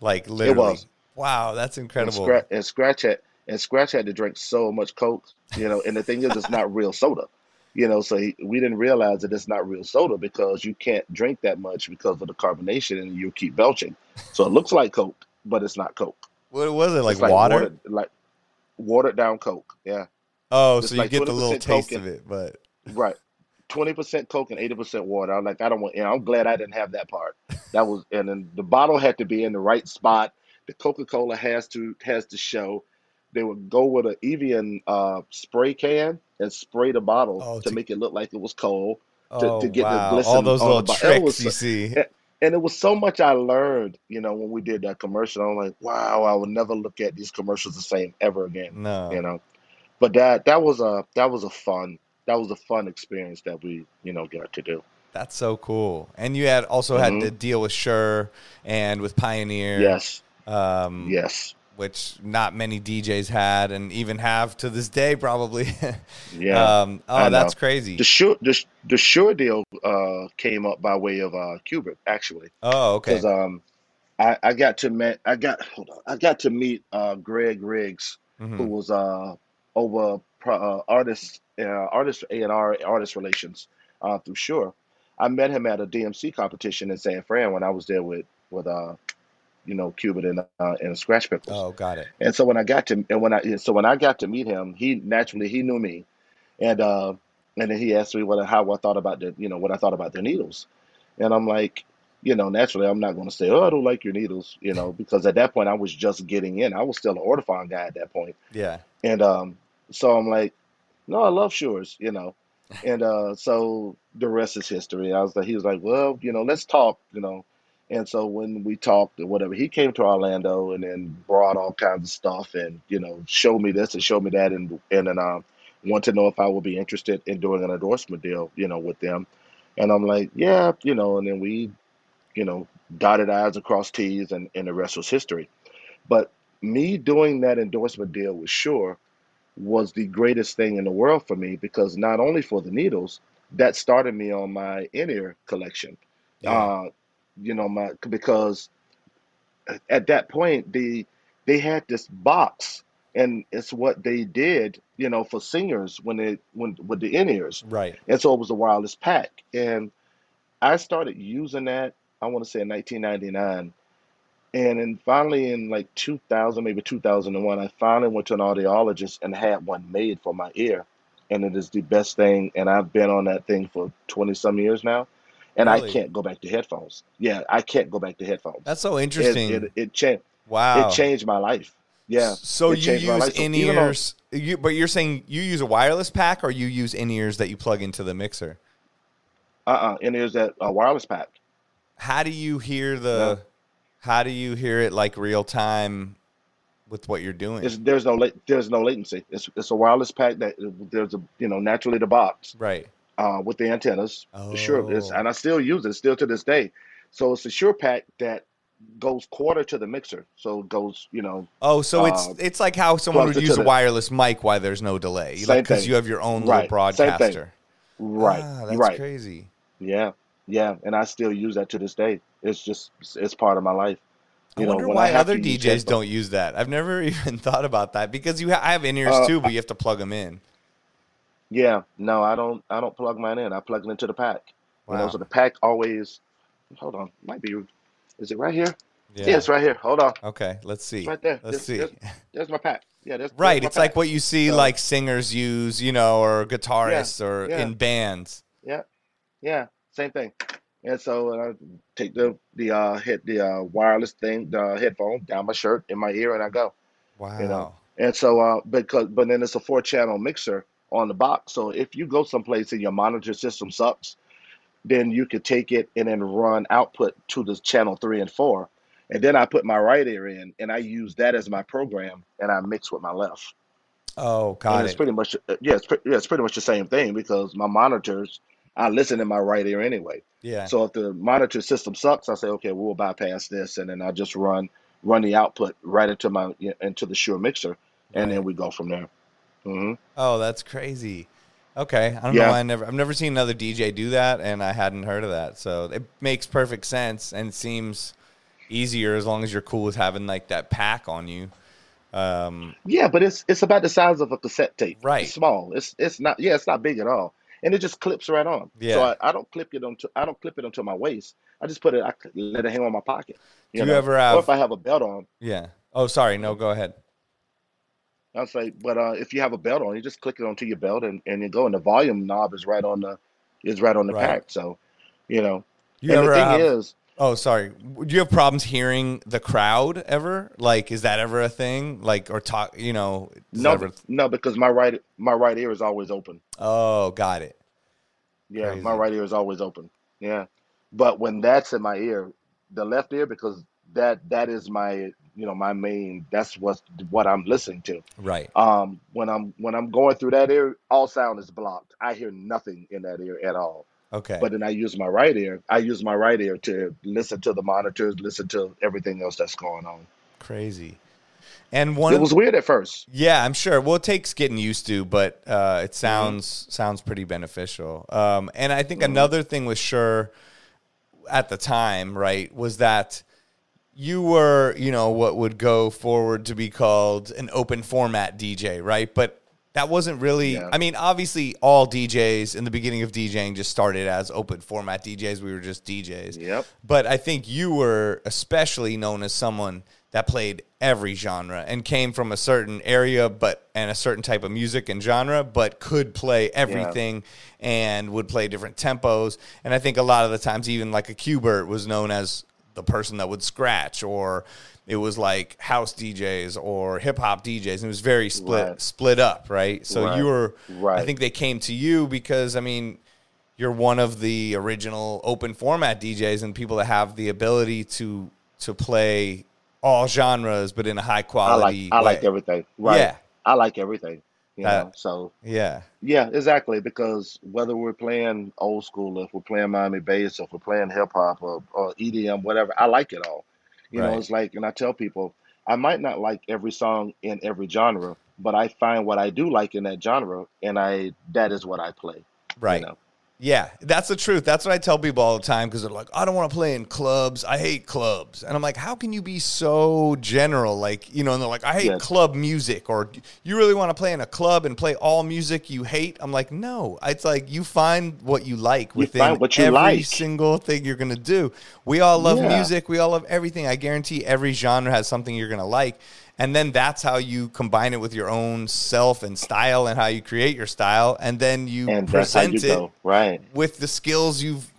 like literally. was. Wow, that's And incredible. And Scratch had and Scratch had to drink so much Coke, you know, and the thing is it's not real soda. You know, so he, we didn't realize that it's not real soda because you can't drink that much because of the carbonation and you keep belching. So it looks like Coke, but it's not Coke. What was it like? Like water? watered, like watered down Coke. Yeah, Oh, so you like get the little 20% Coke taste of it, but right. Twenty percent Coke and eighty percent water. I'm like, I don't want. You know, I'm glad I didn't have that part. That was, and then the bottle had to be in the right spot. The Coca Cola has to has to show. They would go with an Evian uh, spray can and spray the bottle Oh, to to- make it look like it was cold. oh to get the wow, glisten all those little the tricks you see. it- and it was so much I learned, you know, when we did that commercial. I'm like, wow, I will never look at these commercials the same ever again, you No. know. But that that was a that was a fun that was a fun experience that we you know got to do. That's so cool. And you had also had hmm to deal with Shure and with Pioneer, Yes, um, yes, which not many DJs had and even have to this day probably. yeah, um, oh, that's crazy. The Shure the the Shure deal uh came up by way of uh Qbert actually Oh, okay. because um I I got to met I got hold on I got to meet uh Greg Riggs who hmm was uh over pro- uh, artist uh, artist A and R artist relations uh through Shure. I met him at a DMC competition in San Fran when I was there with with uh you know Qbert and uh, and Skratch Piklz. Oh, got it. And so when I got to and when I so when I got to meet him, he naturally he knew me, and uh and then he asked me what how I thought about the you know what I thought about the needles, and I'm like, you know, naturally I'm not going to say oh I don't like your needles, you know, because at that point I was just getting in. I was still an Ortofon guy at that point, Yeah. and um so I'm like, no, I love Shures, you know, and uh so the rest is history. I was like, he was like, well, you know, let's talk, you know. And so when we talked or whatever, he came to Orlando and then brought all kinds of stuff and, you know, showed me this and showed me that and and then um wanted to know if I would be interested in doing an endorsement deal, you know, with them. And I'm like, yeah, you know, and then we, you know, dotted I's across T's and, and the rest was history. But me doing that endorsement deal with Shure was the greatest thing in the world for me because not only for the needles, that started me on my in-ear collection. Yeah. Uh, you know, my because at that point the they had this box and it's what they did, you know, for singers when they when with the in-ears. Right. And so it was a wireless pack. And I started using that, I want to say in 1999. And then finally in like 2000, maybe 2001, I finally went to an audiologist and had one made for my ear. And it is the best thing. And I've been on that thing for 20 some years now. And I can't go back to headphones. Yeah, I can't go back to headphones. That's so interesting. it it changed wow. it changed my life. Yeah. So it you use. So in ears, you, but you're saying you use a wireless pack or you use in ears that you plug into the mixer. uh-uh, and there's that uh, wireless pack. How do you hear No. the? How do you hear it like real time with what you're doing? It's, there's no there's no latency. It's it's a wireless pack that there's a you know naturally the box Right. Uh, with the antennas. The Shure is, Oh. and I still use it still to this day. So it's a Shure pack that goes quarter to the mixer. So it goes you know Oh, so it's uh, it's like how someone plugs would use a the wireless mic while there's no delay, like because thing. you have your own little Right. Same thing. broadcaster. Right. Ah, that's Right. crazy. Yeah. Yeah. And I still use that to this day. It's just it's part of my life. I You know wonder when I why have other to use DJs headphones. don't use that. I've never even thought about that because you ha- I have in ears Uh, too, but you have to plug them in. Yeah, no, I don't. I don't plug mine in. I plug it into the pack. You know, Wow. so the pack always. Hold on, might be. Is it right here? Yeah, Yeah. it's right here. Hold on, Okay. Let's it's see. right there. Let's see. there's, there's my pack. Yeah, there's, there's Right. my It's like pack. what you see So like singers use, you know, or yeah, guitarists or yeah, in bands. yeah, yeah, same thing. And so uh, I take the the uh hit the uh wireless thing, the headphone down my shirt in my ear, and I go. Wow. You know, Wow. and so uh because but then it's a four channel mixer on the box. So if you go someplace and your monitor system sucks, then you could take it and then run output to the channel three and four. And then I put my right ear in and I use that as my program and I mix with my left. Oh, And got it's pretty much, uh, yeah, it's, pre- yeah, it's pretty much the same thing because my monitors, I listen in my right ear anyway. Yeah. So if the monitor system sucks, I say, okay, we'll bypass this. And then I just run, run the output right into my, into the Shure mixer. And then we go from there. Hmm Oh, that's crazy. Okay. I don't know Yeah. why I never I've never seen another DJ do that and I hadn't heard of that. So it makes perfect sense and seems easier as long as you're cool with having like that pack on you. Um, Yeah, but it's it's about the size of a cassette tape. right. It's small. It's it's not yeah, it's not big at all. And it just clips right on. So Yeah. I, I don't clip it onto I don't clip it onto my waist. I just put it I let it hang on my pocket. Do You you know. ever Or have if I have a belt on, yeah. Oh, sorry. No, go ahead. I'll say, but uh if you have a belt on, you just click it onto your belt and, and you go and the volume knob is right on the is right on the Right. pack. So, you know. You And the ever thing have is, Oh, sorry. Do you have problems hearing the crowd ever? Like, is that ever a thing? Like, or talk, you know, that no ever? no, because my right my right ear is always open. Oh, got it. Yeah, my Crazy. right ear is always open. Yeah. But when that's in my ear, the left ear, because that that is my you know my main that's what what I'm listening to. Right. Um, when I'm when I'm going through that ear, all sound is blocked. I hear nothing in that ear at all. Okay. But then I use my right ear. I use my right ear to listen to the monitors, listen to everything else that's going on. Crazy. And one It was weird at first. Yeah, I'm sure. Well, it takes getting used to, but uh, Mm-hmm. it sounds sounds pretty beneficial. Um, and I Mm-hmm. think another thing was Sure at the time, right, was that you were, you know, what would go forward to be called an open format DJ, right? But that wasn't really. Yeah. I mean, obviously, all DJs in the beginning of DJing just started as open format DJs. We were just DJs. Yep. But I think you were especially known as someone that played every genre and came from a certain area, but and a certain type of music and genre, but could play everything and would play different tempos. And I think a lot of the times, even like a Qbert was known as the person that would scratch, or it was like house DJs or hip hop DJs, and it was very split Right. split up, right? So Right. you were, right. I think they came to you because I mean you're one of the original open format DJs and people that have the ability to to play all genres but in a high I like quality I like everything. Right. Yeah. I like everything. You know. So Yeah. yeah, exactly. Because whether we're playing old school, if we're playing Miami bass, if we're playing hip hop or, or EDM, whatever, I like it all. You Right. know, it's like, and I tell people, I might not like every song in every genre, but I find what I do like in that genre, and I that is what I play. Right. You know. Yeah, that's the truth. That's what I tell people all the time because they're like, I don't want to play in clubs. I hate clubs. And I'm like, how can you be so general? Like, you know, and they're like, I hate Yeah. club music. Or you really want to play in a club and play all music you hate? I'm like, no. It's like you find what you like within find what you every like. single thing you're going to do. We all love Yeah. music. We all love everything. I guarantee every genre has something you're going to like. And then that's how you combine it with your own self and style and how you create your style. And then you And present you it go. Right. with the skills you've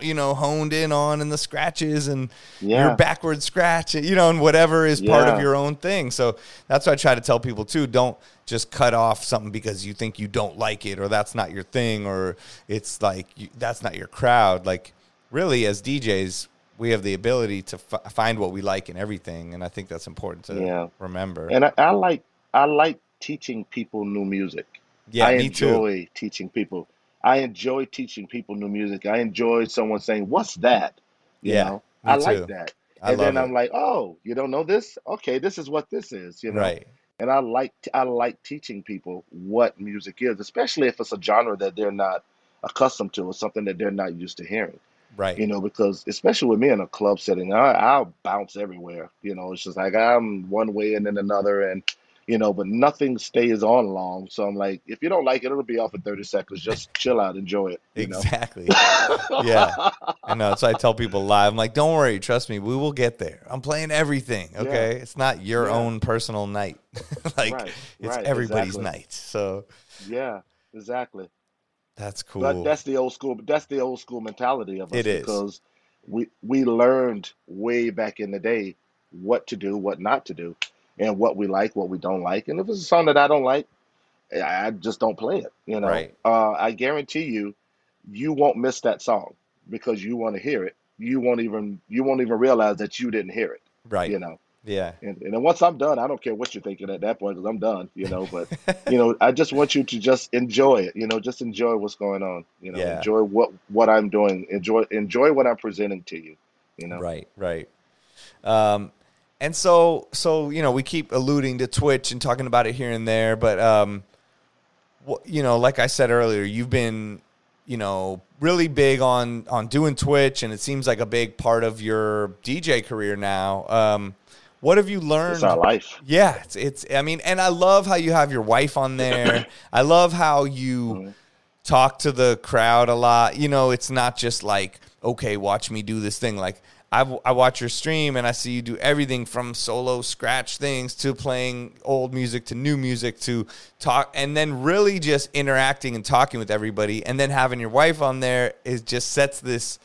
you know honed in on and the scratches and Yeah. your backward scratch you know and whatever is part of your own thing so that's what i try to tell people too don't just cut off something because you think you don't like it or that's not your thing or it's like you, that's not your crowd like really as djs we have the ability to f- find what we like in everything and i think that's important to Yeah. remember And I, I like I like teaching people new music. yeah I me too enjoy teaching people. I enjoy teaching people new music. I enjoy someone saying, "What's that?" You Yeah, know, me I too. like that. I and then love I'm like, "Oh, you don't know this? Okay, this is what this is." You know, right and I like I like teaching people what music is, especially if it's a genre that they're not accustomed to or something that they're not used to hearing. Right You know, because especially with me in a club setting, I, I'll bounce everywhere. You know, it's just like I'm one way and then another, and you know, but nothing stays on long. So I'm like, if you don't like it, it'll be off in 30 seconds. Just chill out, enjoy it. You know. exactly yeah I know. So I tell people live, I'm like, don't worry, trust me, we will get there. I'm playing everything. Okay. It's not your Yeah. own personal night. like Right, it's right, everybody's exactly. night. So Yeah, exactly. That's cool. But that's the old school. That's the old school mentality of us It is. because we we learned way back in the day what to do, what not to do, and what we like, what we don't like. And if it's a song that I don't like, I just don't play it. You know, Right. uh, I guarantee you, you won't miss that song because you want to hear it. You won't even you won't even realize that you didn't hear it. right. You know. Yeah. And, and then once I'm done, I don't care what you're thinking at that point because I'm done, you know. But you know, I just want you to just enjoy it. You know, just enjoy what's going on. You know, Yeah. enjoy what what I'm doing. Enjoy enjoy what I'm presenting to you. You know, Right, right. Um, and so, so you know, we keep alluding to Twitch and talking about it here and there, but um, wh- you know, like I said earlier, you've been, you know, really big on on doing Twitch, and it seems like a big part of your DJ career now. Um, what have you learned? it's our life. Yeah, it's, it's. I mean, and I love how you have your wife on there. I love how you Mm-hmm. talk to the crowd a lot. You know, it's not just like, okay, watch me do this thing. Like I, I watch your stream and I see you do everything from solo scratch things to playing old music to new music to talk, and then really just interacting and talking with everybody, and then having your wife on there is just sets this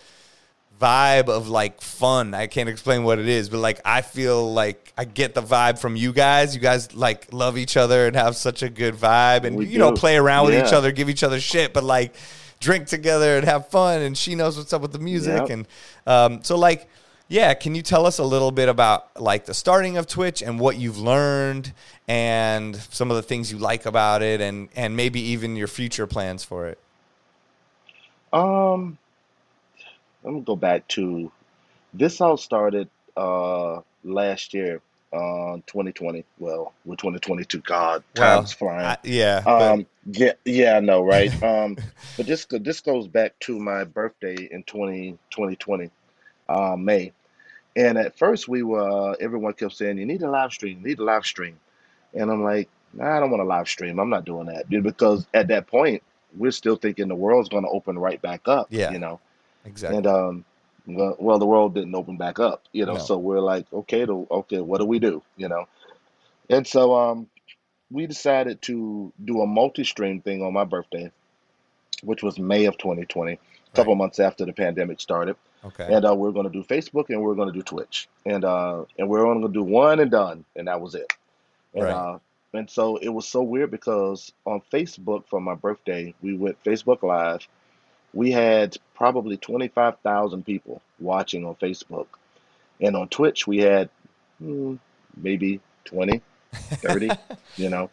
vibe of like fun. I can't explain what it is, but like I feel like I get the vibe from you guys. You guys like love each other and have such a good vibe and We you know play around with each other, give each other shit, but like drink together and have fun, and she knows what's up with the music, Yep. and um, so like. Yeah, can you tell us a little bit about like the starting of Twitch and what you've learned and some of the things you like about it and and maybe even your future plans for it? Um, let me go back to this. All started uh last year, uh, 2020. Well, we're 2022. God, Well, time's flying. I, yeah, but- Um, yeah, yeah, I know, right? Um, but this go- this goes back to my birthday in 20, 2020, uh, May. And at first, we were everyone kept saying, "You need a live stream. You need a live stream." And I'm like, nah, "I don't want a live stream. I'm not doing that." Because at that point, we're still thinking the world's going to open right back up. Yeah. You know, exactly. and um, well, well, the world didn't open back up. You know, No. so we're like, okay, the, okay, what do we do? You know, and so um, we decided to do a multi-stream thing on my birthday, which was May of 2020, a couple Right. months after the pandemic started. okay. And uh, we're going to do Facebook and we're going to do Twitch, and uh, and we're only going to do one and done, and that was it. And Right. uh, and so it was so weird because on Facebook for my birthday, we went Facebook Live. We had probably 25,000 people watching on Facebook, and on Twitch we had hmm, maybe 20, 30, you know,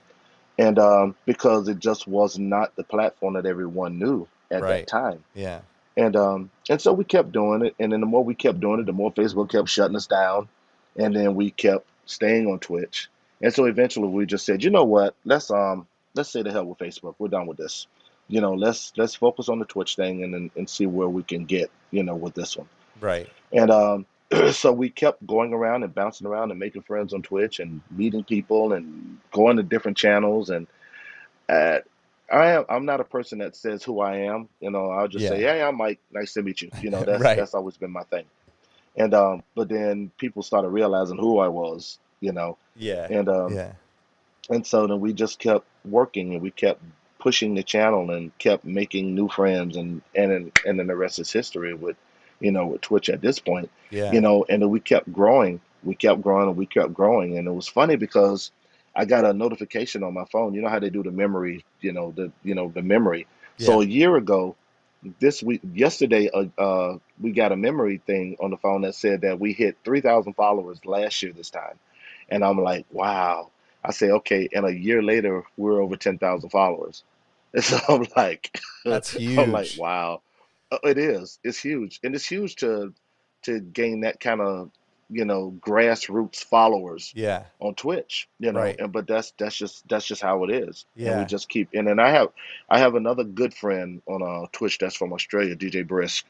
and um, because it just was not the platform that everyone knew at Right. that time. yeah. And um and so we kept doing it, and then the more we kept doing it, the more Facebook kept shutting us down, and then we kept staying on Twitch. And so eventually we just said, you know what? Let's um let's say the hell with Facebook. We're done with this. You know, let's let's focus on the Twitch thing and and, and see where we can get, you know, with this one. Right. And um so we kept going around and bouncing around and making friends on Twitch and meeting people and going to different channels and uh, I am I'm not a person that says who I am. You know, I'll just say, "Hey, I'm Mike. Nice to meet you." You know, that's Right. that's always been my thing. And um, but then people started realizing who I was. You know, Yeah. and um, yeah. and so then we just kept working and we kept pushing the channel and kept making new friends and and then- and then the rest is history with you know with Twitch at this point Yeah. you know, and then we kept growing, we kept growing, and we kept growing, and it was funny because I got a notification on my phone. You know how they do the memory, you know, the you know the memory. So a year ago, this week, yesterday, uh, uh, we got a memory thing on the phone that said that we hit three thousand followers last year this time, and I'm like, wow. I say, okay, and a year later, we're over ten thousand followers. And so I'm like, That's I'm like, huge. wow, Uh, it is. It's huge, and it's huge to to gain that kind of you know grassroots followers Yeah. on Twitch. You know, Right. and but that's that's just that's just how it is. And Yeah. we just keep. And then I have I have another good friend on uh, Twitch that's from Australia, DJ Brisk,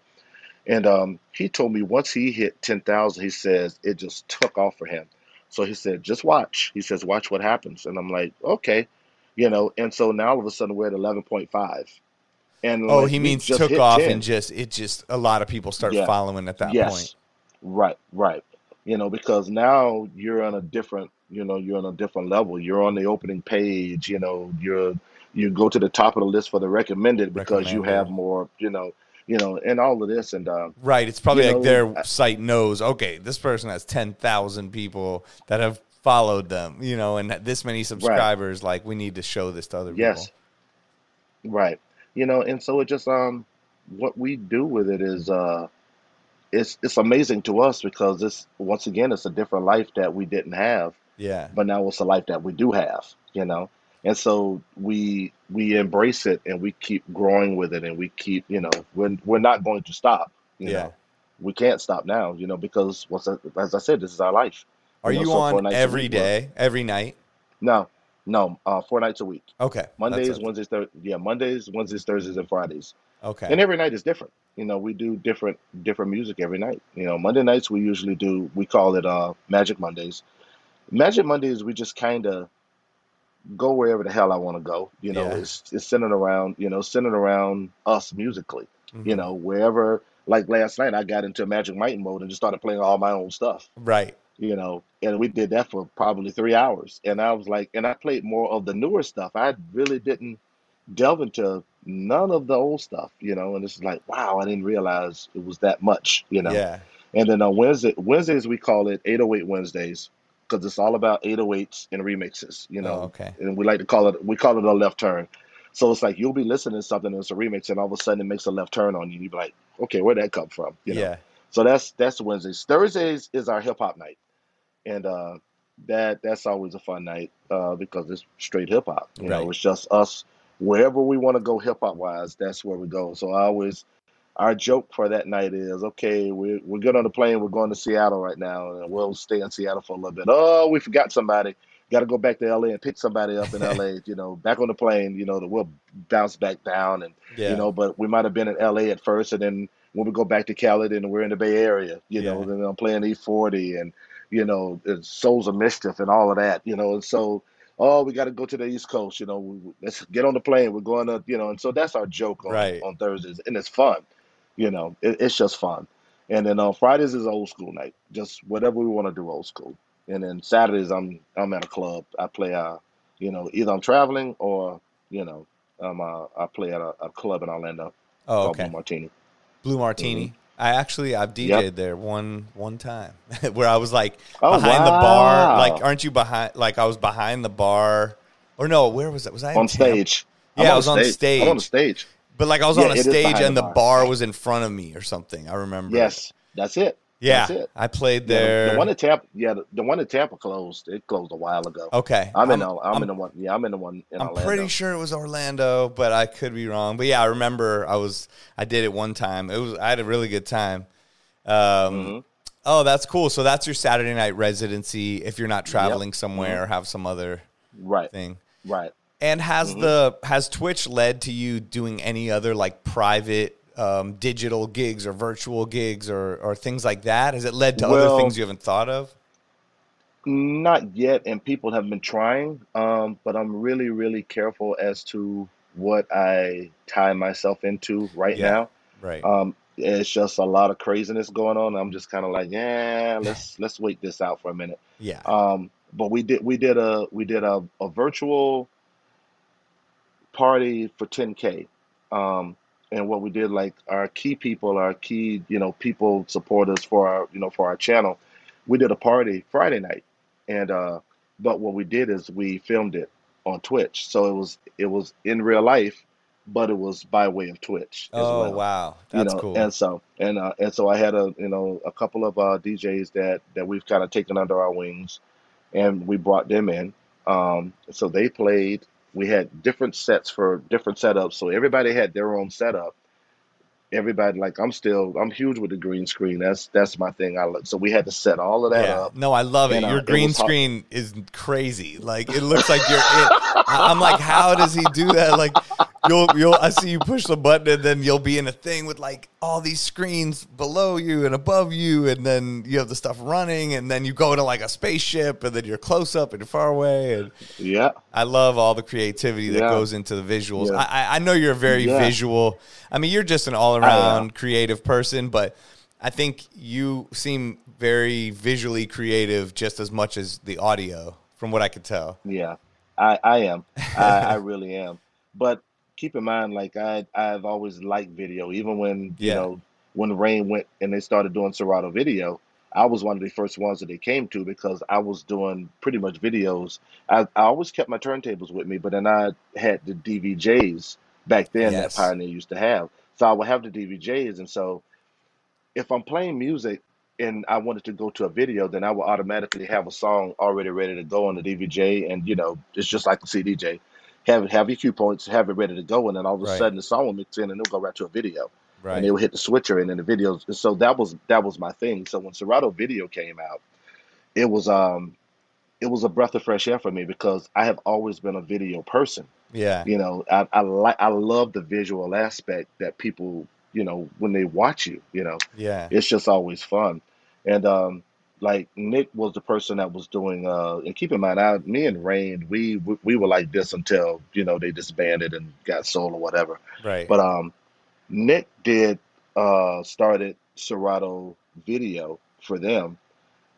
and um, he told me once he hit ten thousand, he says it just took off for him. So he said, just watch. He says, watch what happens. And I'm like, okay, you know. And so now all of a sudden we're at eleven point five. And Oh, like, he means took off 10. and just it just a lot of people start Yeah. following at that Yes. point. Right, right. You know, because now you're on a different, you know, you're on a different level. You're on the opening page, you know, you're you go to the top of the list for the recommended because you have more, you know, you know, and all of this and uh Right. It's probably like know, their I- site knows, okay, this person has 10,000 people that have followed them, you know, and this many subscribers. Like, we need to show this to other yes, people. right. You know, and so it just um what we do with it is uh it's it's amazing to us because this once again it's a different life that we didn't have. Yeah. but now it's a life that we do have, you know. And so we we embrace it and we keep growing with it and we keep, you know, we're we're not going to stop, you Yeah. know. We can't stop now, you know, because what's as I said, this is our life. Are know, you so on every week, we're- every night? No, no, uh, four nights a week. Okay. Mondays. Wednesdays, Thursdays, yeah, Mondays, Wednesdays, Thursdays, and Fridays. Okay. And every night is different. You know, we do different different music every night. You know, Monday nights we usually do we call it uh Magic Mondays. Magic Mondays we just kind of go wherever the hell I want to go. You know, Yeah. it's it's centered around you know centered around us musically. You Mhm. know, wherever like last night I got into Magic Mike mode and just started playing all my own stuff. Right. You know, and we did that for probably three hours. And I was like, and I played more of the newer stuff. I really didn't delve into none of the old stuff. You know, and it's like, wow, I didn't realize it was that much. You know. Yeah. And then on Wednesday, Wednesdays we call it 808 Wednesdays because it's all about 808s and remixes, you Oh, know. okay. And we like to call it we call it a left turn. So it's like you'll be listening to something and it's a remix, and all of a sudden it makes a left turn on you. You be like, okay, where'd that come from? You know. Yeah. So that's that's Wednesdays. Thursdays is our hip hop night, and uh, that that's always a fun night uh, because it's straight hip hop. You Right. know, it's just us wherever we want to go hip hop wise. That's where we go. So I always our joke for that night is okay. We're we're good on the plane. We're going to Seattle right now, and we'll stay in Seattle for a little bit. Oh, we forgot somebody. Got to go back to LA and pick somebody up in LA. You know, back on the plane. You know, that we'll bounce back down and Yeah. you know, but we might have been in LA at first, and then when we go back to Cali, then we're in the Bay Area, you know, Yeah. then I'm playing E40 and, you know, it's Souls of Mischief and all of that, you know, and so, oh, we got to go to the East Coast, you know, we- we- let's get on the plane. We're going to, you know, and so that's our joke on, Right. on Thursdays, and it's fun, you know, it, it's just fun. And then on Fridays is old school night, just whatever we want to do old school. And then Saturdays, I'm I'm at a club. I play, uh, you know, either I'm traveling or, you know, um, uh, I play at a, a club in Orlando Oh, called okay. Blue Martini. Blue Martini. I actually I've DJ'd Mm-hmm. Yep. there one one time where I was like Oh, behind the bar. Like, aren't you behind? Like, I was behind the bar, or no? Where was it? Was I on stage. Yeah, I was on I'm on the stage. stage. But like, I was Yeah, on a stage and the the bar. bar was in front of me or something. I remember. Yes, that's it. Yeah. I played there. Yeah, the- one in Tampa. Yeah, the, the one in Tampa closed. It closed a while ago. okay, I'm, in. I'm, the- I'm, I'm- in the one. Yeah, I'm in the one in I'm Orlando. pretty sure it was Orlando, but I could be wrong. But yeah, I remember I was I did it one time. It was I had a really good time. Um, Mm-hmm. Oh, that's cool. So that's your Saturday night residency if you're not traveling somewhere or have some other Right. thing. Right. And has Mm-hmm. the has Twitch led to you doing any other like private um, digital gigs or virtual gigs or or things like that? Has it led to other things you haven't thought of? Not yet, and people have been trying. Um, but I'm really, really careful as to what I tie myself into right Yeah. now. Right. Um, it's just a lot of craziness going on. I'm just kind of like, yeah, let's let's wait this out for a minute. yeah. Um, but we did we did a we did a, a virtual party for 10K. Um, and what we did, like our key people, our key, you know, people supporters for our, you know, for our channel, we did a party Friday night. And uh, but what we did is we filmed it on Twitch. So it was it was in real life, but it was by way of Twitch as oh well wow, you that's know, cool. And so and uh, and so I had a you know a couple of uh, DJs that that we've kind of taken under our wings, and we brought them in. Um, so they played. We had different sets for different setups. So everybody had their own setup. Everybody like I'm still I'm huge with the green screen. That's that's my thing. I look. So we had to set all of that yeah. up. No, I love it. And, Your it green hot. screen is crazy. Like it looks like you're. In, I- I'm like, how does he do that? Like, you'll you'll. I see you push the button, and then you'll be in a thing with like all these screens below you and above you, and then you have the stuff running, and then you go to like a spaceship, and then you're close up and you're far away, and Yeah. I love all the creativity that Yeah. goes into the visuals. Yeah. I, I I know you're very Yeah. visual. I mean, you're just an all around creative person, but I think you seem very visually creative just as much as the audio, from what I could tell. Yeah, I, I am. I, I really am. But keep in mind, like I I've always liked video. Even when you Yeah. know when Rane went and they started doing Serato video, I was one of the first ones that they came to because I was doing pretty much videos. I, I always kept my turntables with me, but then I had the DVJs back then Yes. that Pioneer used to have. So I would have the DVJs, and so if I'm playing music and I wanted to go to a video, then I would automatically have a song already ready to go on the DVJ, and you know, it's just like the CDJ. Have have your cue points, have it ready to go, and then all of a Right. sudden the song will mix in and it'll go right to a video, Right. and it will hit the switcher, and then the videos. So that was that was my thing. So when Serato video came out, it was um, it was a breath of fresh air for me because I have always been a video person. yeah. You know, I I like I love the visual aspect that people, you know, when they watch you, you know Yeah. it's just always fun. And um, like Nick was the person that was doing. Uh, and keep in mind, I, me and Rane, we we we were like this until you know they disbanded and got sold or whatever. Right. But um, Nick did uh started Serato Video for them,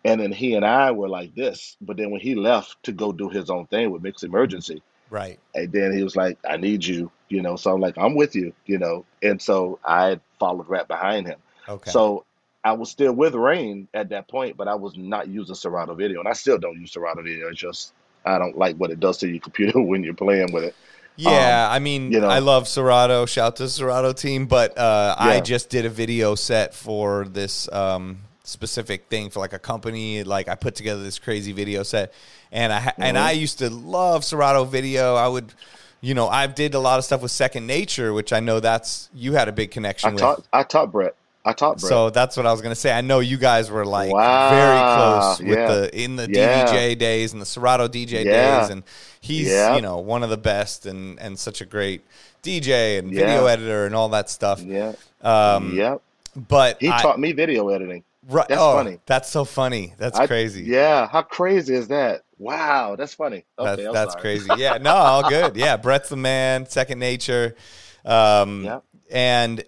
and then he and I were like this. But then when he left to go do his own thing with Mix Emergency, right. and then he was like, "I need you," you know. So I'm like, "I'm with you," you know. And so I followed right behind him. Okay. So I was still with Rane at that point, but I was not using Serato Video, and I still don't use Serato Video. It's just I don't like what it does to your computer when you're playing with it. Yeah, I mean, you know. I love Serato. Shout to Serato team, but uh, I just did a video set for this um, specific thing for like a company. Like I put together this crazy video set, and I and Mm-hmm. I used to love Serato video. I would, you know, I did a lot of stuff with Second Nature, which I know that's you had a big connection I with. taught I taught Brett. I taught Brett. So that's what I was gonna say. I know you guys were like Wow, very close with yeah. the in the Yeah. DVJ days and the Serato DJ Yeah. days, and he's you know one of the best and and such a great DJ and video editor and all that stuff. yeah. Um, yep. But He I- taught me video editing. right, that's oh, funny. That's so funny. That's I- crazy. Yeah. How crazy is that? Wow. That's funny. Okay, That's, crazy. Yeah, no, all good. Yeah, Brett's the man, second nature. Um, Yep. And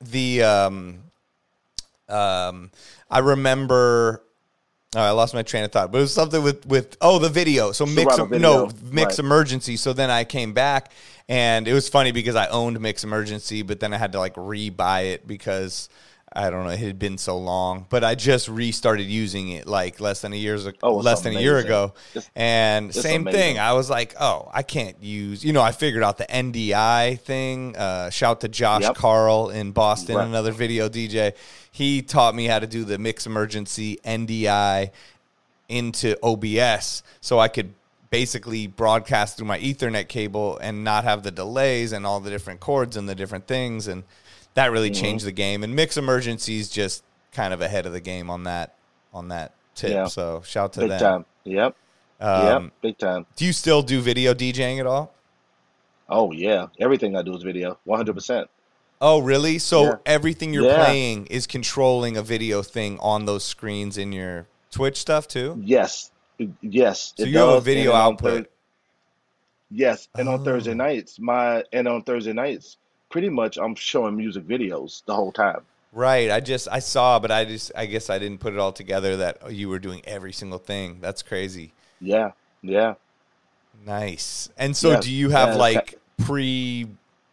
the, um, um, I remember, oh, I lost my train of thought, but it was something with, with oh, the video. So mix, Serato no, mix right. emergency. So then I came back and it was funny because I owned Mixemergency, but then I had to like re-buy it because I don't know, it had been so long, but I just restarted using it like less than a year's Oh, it's less than a year ago. It's- And it's same amazing. thing. I was like, oh, I can't use, you know, I figured out the NDI thing. Uh, shout to Josh Yep. Carl in Boston, Right. another video DJ. He taught me how to do the Mixemergency NDI into OBS so I could basically broadcast through my Ethernet cable and not have the delays and all the different cords and the different things. And that really Mm-hmm. changed the game. And mix emergencies just kind of ahead of the game on that on that tip. Yeah. So shout to Big them. time. Yep. Um, yep. Big time. Do you still do video DJing at all? Oh yeah. Everything I do is video. One hundred percent. Oh, really? So Yeah. everything you're Yeah. playing is controlling a video thing on those screens in your Twitch stuff too? Yes. Yes. So you have a video And output. Thur- yes, and on Thursday Oh. nights, my and on Thursday nights, pretty much I'm showing music videos the whole time. Right. I just I saw, but I just I guess I didn't put it all together that oh, you were doing every single thing. That's crazy. Yeah. Yeah. Nice. And so Yeah. do you have like pre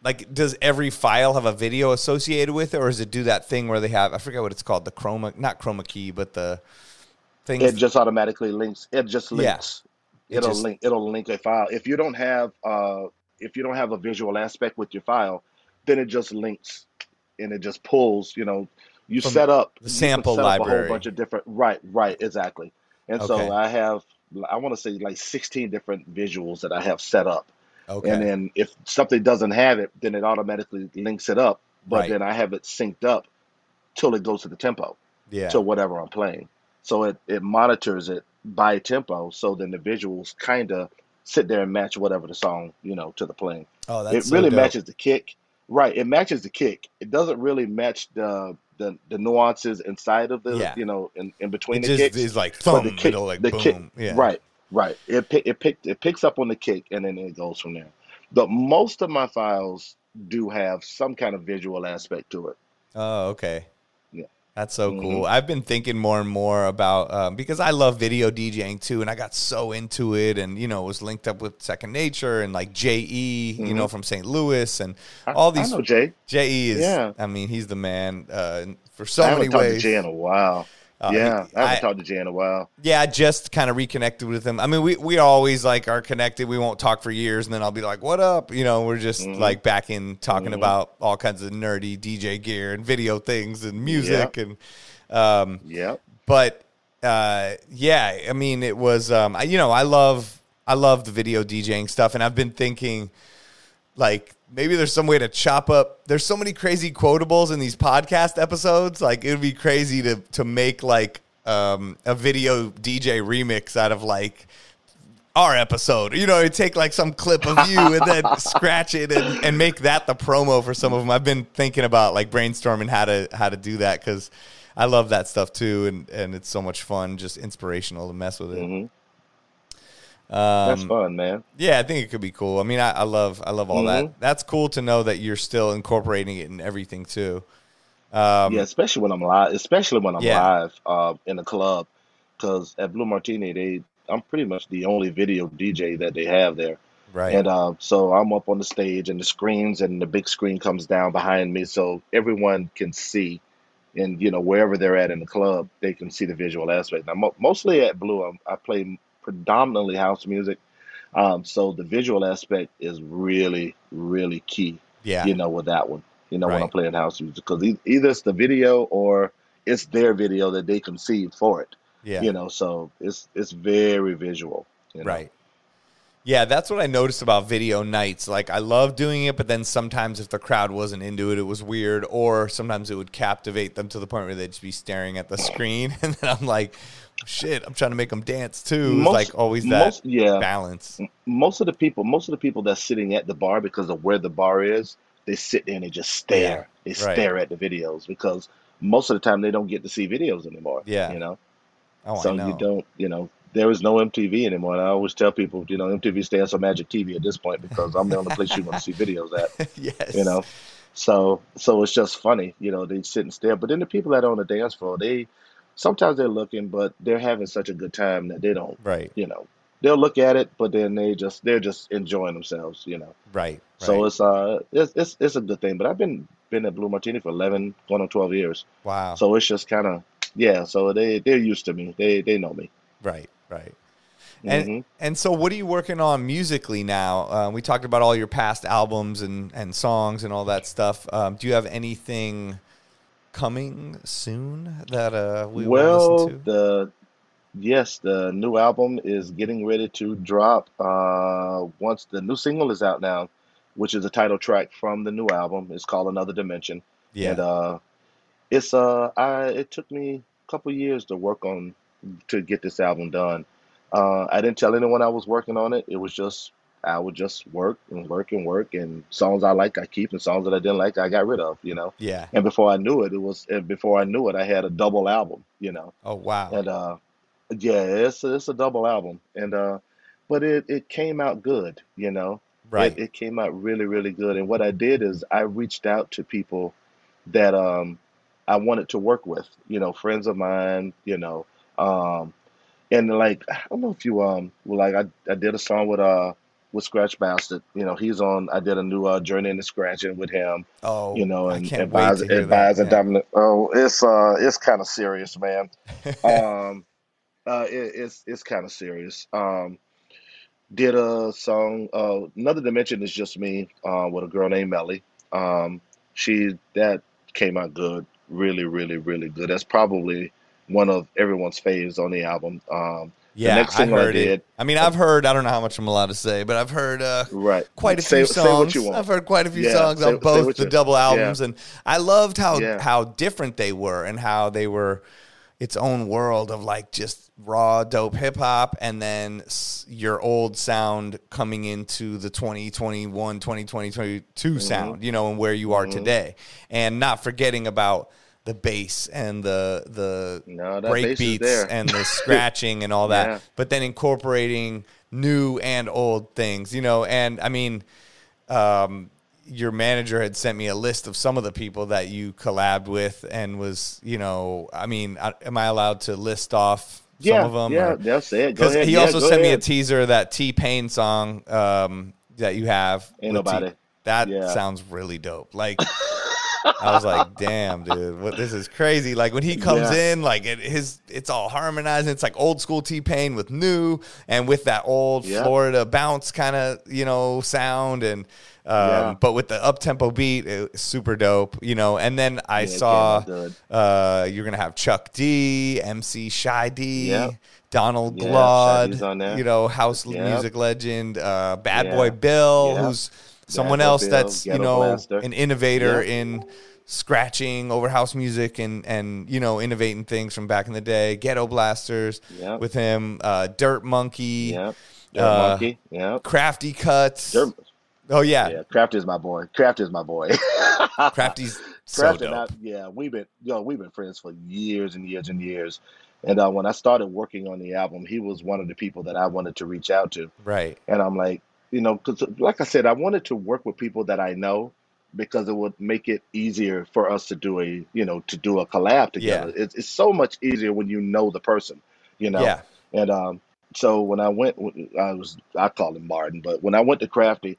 like does every file have a video associated with it or does it do that thing where they have I forget what it's called, the chroma not chroma key, but the thing It just automatically links. It just Yeah. links. It It'll just- link. It'll link a file. If you don't have uh, if you don't have a visual aspect with your file, then it just links, and it just pulls. You know, you From set up the sample set up a whole bunch of different. Right. Right. Exactly. And Okay. so I have. I want to say like 16 different visuals that I have set up. Okay. And then if something doesn't have it, then it automatically links it up. But Right. then I have it synced up till it goes to the tempo yeah. to whatever I'm playing. So it, it monitors it by tempo. So then the visuals kind of sit there and match whatever the song, you know, to the playing. oh, that's it so really dope. matches the kick. Right. It matches the kick. It doesn't really match the the, the nuances inside of the, Yeah. you know, in, in between It the just kicks. is like thumb, the kick, like the boom. kick, yeah. right, right. It pick, it pick, it picks up on the kick, and then it goes from there. But most of my files do have some kind of visual aspect to it. Oh, okay. Yeah. That's so Mhm. cool. I've been thinking more and more about um, because I love video DJing too, and I got so into it, and you know, was linked up with Second Nature and like JE, you know, from St. Louis, and I, all these. I know Jay. JE is, Yeah. I mean, he's the man uh, for so I many haven't talked ways. to Jay in a while. Uh, yeah, I haven't I- talked to Jay in a while. Yeah, I just kind of reconnected with him. I mean, we we always like are connected. We won't talk for years, and then I'll be like, "What up?" You know, we're just Mm-hmm. like back in talking about all kinds of nerdy DJ gear and video things and music and. Um, Yep. but uh, yeah, I mean, it was um, I, you know, I love I love the video DJing stuff, and I've been thinking like maybe there's some way to chop up. There's so many crazy quotables in these podcast episodes. Like it would be crazy to to make like um, a video DJ remix out of like our episode. You know, take like some clip of you and then scratch it and, and make that the promo for some of them. I've been thinking about like brainstorming how to how to do that because I love that stuff too, and and it's so much fun, just inspirational to mess with it. Hmm That's Um, fun, man. yeah, I think it could be cool. I mean, I, I love I love all Mhm. that. That's cool to know that you're still incorporating it in everything too. Um, yeah, especially when I'm live, especially when I'm Yeah. live uh, in a club, because at Blue Martini, they I'm pretty much the only video DJ that they have there. Right. And uh, so I'm up on the stage and the screens and the big screen comes down behind me so everyone can see. And, you know, wherever they're at in the club, they can see the visual aspect. Now, mo- mostly at Blue, I'm, I play predominantly house music. Um, so the visual aspect is really, really key, Yeah. you know, with that one, you know, when I'm Right. playing house music, because either it's the video or it's their video that they conceived for it, Yeah. you know, so it's it's very visual, you know. Right. Yeah, that's what I noticed about video nights. Like I love doing it, but then sometimes if the crowd wasn't into it, it was weird. Or sometimes it would captivate them to the point where they'd just be staring at the screen, and then I'm like, "Shit, I'm trying to make them dance too." Most, like always that most, yeah, balance. most of the people, most of the people that's sitting at the bar because of where the bar is, they sit there and they just Yeah. stare. They Right. stare at the videos because most of the time they don't get to see videos anymore, Yeah. you know. Oh, I So you don't, you know, there is no MTV anymore. And I always tell people, you know, MTV stands for Magic TV at this point because I'm the only place you want to see videos at, yes. you know. So, so it's just funny, you know, they sit and stare. But then the people that are on the dance floor, they sometimes they're looking, but they're having such a good time that they don't, Right. you know, they'll look at it, but then they just they're just enjoying themselves, you know. Right. So Right. it's uh it's it's it's a good thing. But I've been been at Blue Martini for 11, going on 12 years. Wow. So it's just kind of yeah. So they they're used to me. They they know me. Right. Right. And hmm and so, what are you working on musically now? Uh, we talked about all your past albums and and songs and all that stuff. Um, do you have anything coming soon that uh, we will Well, listen to? the yes, the new album is getting ready to drop. Uh, once the new single is out now, which is the title track from the new album, it's called Another Dimension, and Yeah. uh, it's uh, I it took me a couple years to work on to get this album done. Uh, I didn't tell anyone I was working on it. It was just I would just work and work and work, and songs I like I keep, and songs that I didn't like I got rid of, you know. Yeah. And before I knew it, it was and before I knew it, I had a double album, you know. Oh wow. And uh, yeah, it's it's a double album, and uh, but it it came out good, you know. Right. it came out really really good. And what I did is I reached out to people that um I wanted to work with, you know, friends of mine, you know, um, and like I don't know if you um like I I did a song with uh with Scratch Bastid, you know, he's on. I did a new uh Journey into Scratching with him, Oh, you know, and advise to hear that. advise and dominant. Oh, it's uh it's kind of serious, man. Um, uh, it, it's it's kind of serious. Um, did a song. Uh, Another Dimension is just me. Uh, with a girl named Melly. Um, she that came out good. Really, really, really good. That's probably one of everyone's faves on the album. Um, Yeah, I single I heard it. I mean, I've heard. I don't know how much I'm allowed to say, but I've heard uh, right. quite a Say few songs. I've heard quite a few Yeah, songs say on both the you. double Yeah, albums, and I loved how yeah, how different they were and how they were its own world of like just raw dope hip hop and then your old sound coming into the 2021 2020 22 hmm sound you know and where you are hmm today and not forgetting about the bass and the the No, break beats and the scratching and all that Yeah. but then incorporating new and old things you know and i mean um, your manager had sent me a list of some of the people that you collabed with and was, you know, I mean, I- am I allowed to list off some Yeah, of them? yeah, Or that's it. Because he Yeah, also sent me a teaser of that T Pain song um, that you have Ain't with T. nobody. That Yeah. sounds really dope. Like. I was like, "Damn, dude, what this is crazy!" Like when he comes Yeah. in, like it, his, it's all harmonizing. It's like old school T Pain with new, and with that old Yeah. Florida bounce kind of, you know, sound, and um, Yeah. but with the up tempo beat, it super dope, you know. And then I Yeah, saw uh, you're gonna have Chuck D, MC Shy D, Yep. Donald Yeah, Glaude, Shaggy's on there. you know, house Yep. music legend, uh, Bad. Boy Bill, who's someone else Bill, that's you know Blaster. an innovator Yep. in scratching over house music and and you know innovating things from back in the day. Ghetto Blasters Yep. with him, uh, Dirt Monkey, Yep. Dirt uh, Monkey. Yep. Crafty Cuts. Dirt. Oh yeah, Yeah. Craft is my boy. crafty is my boy. Crafty's so Craft I, yeah, we've been, yo, we've been friends for years and years and years. And uh, when I started working on the album, he was one of the people that I wanted to reach out to. Right. And I'm like, you know, because like I said, I wanted to work with people that I know because it would make it easier for us to do a, you know, to do a collab Yeah. together. It's, it's so much easier when you know the person, you know. Yeah. And um, so when I went, I was, I call him Martin, but when I went to Crafty,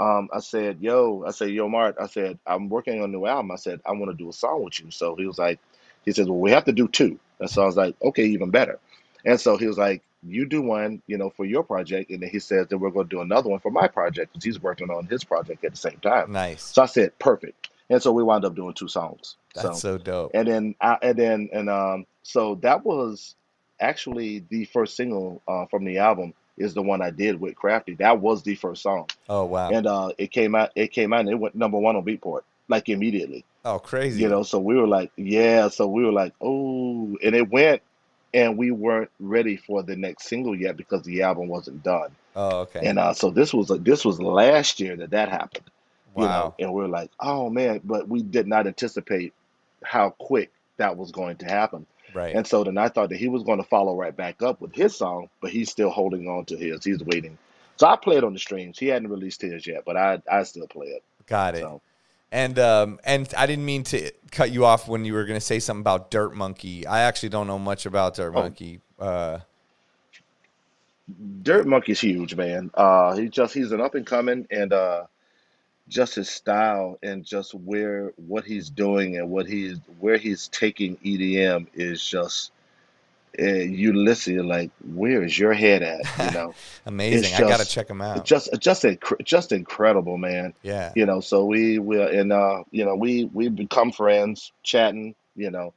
um, I said, yo, I said, yo, Mart, I said, I'm working on a new album. I said, I want to do a song with you. So he was like, he says, well, we have to do two. And so I was like, okay, even better. And so he was like, you do one, you know, for your project, and then he says that we're going to do another one for my project because he's working on his project at the same time. Nice. So I said, perfect. And so we wound up doing two songs. That's so, dope. and then I, and then and um so that was actually the first single uh, from the album is the one I did with Crafty. That was the first song, Oh wow. and uh, it came out. It came out and it went number one on Beatport like immediately. oh crazy. You know, so we were like, yeah. So we were like, oh, and it went, and we weren't ready for the next single yet because the album wasn't done. Oh okay. And uh, so this was this was last year that that happened. You know, wow. and we're like, oh man, but we did not anticipate how quick that was going to happen. Right. And so then I thought that he was going to follow right back up with his song, but he's still holding on to his. He's waiting. So I play it on the streams. He hadn't released his yet, but I I still play it. Got it. So And um and I didn't mean to cut you off when you were going to say something about Dirt Monkey. I actually don't know much about Dirt Oh. Monkey. Uh Dirt Monkey's huge, man. Uh, he just he's an up and coming, and uh, just his style and just where what he's doing and what he's where he's taking EDM is just. Uh, you listen, you're like, where is your head at? You know, amazing. it's I got to check him out. just just just incredible, man. yeah. you know so we we and uh you know we we become friends chatting you know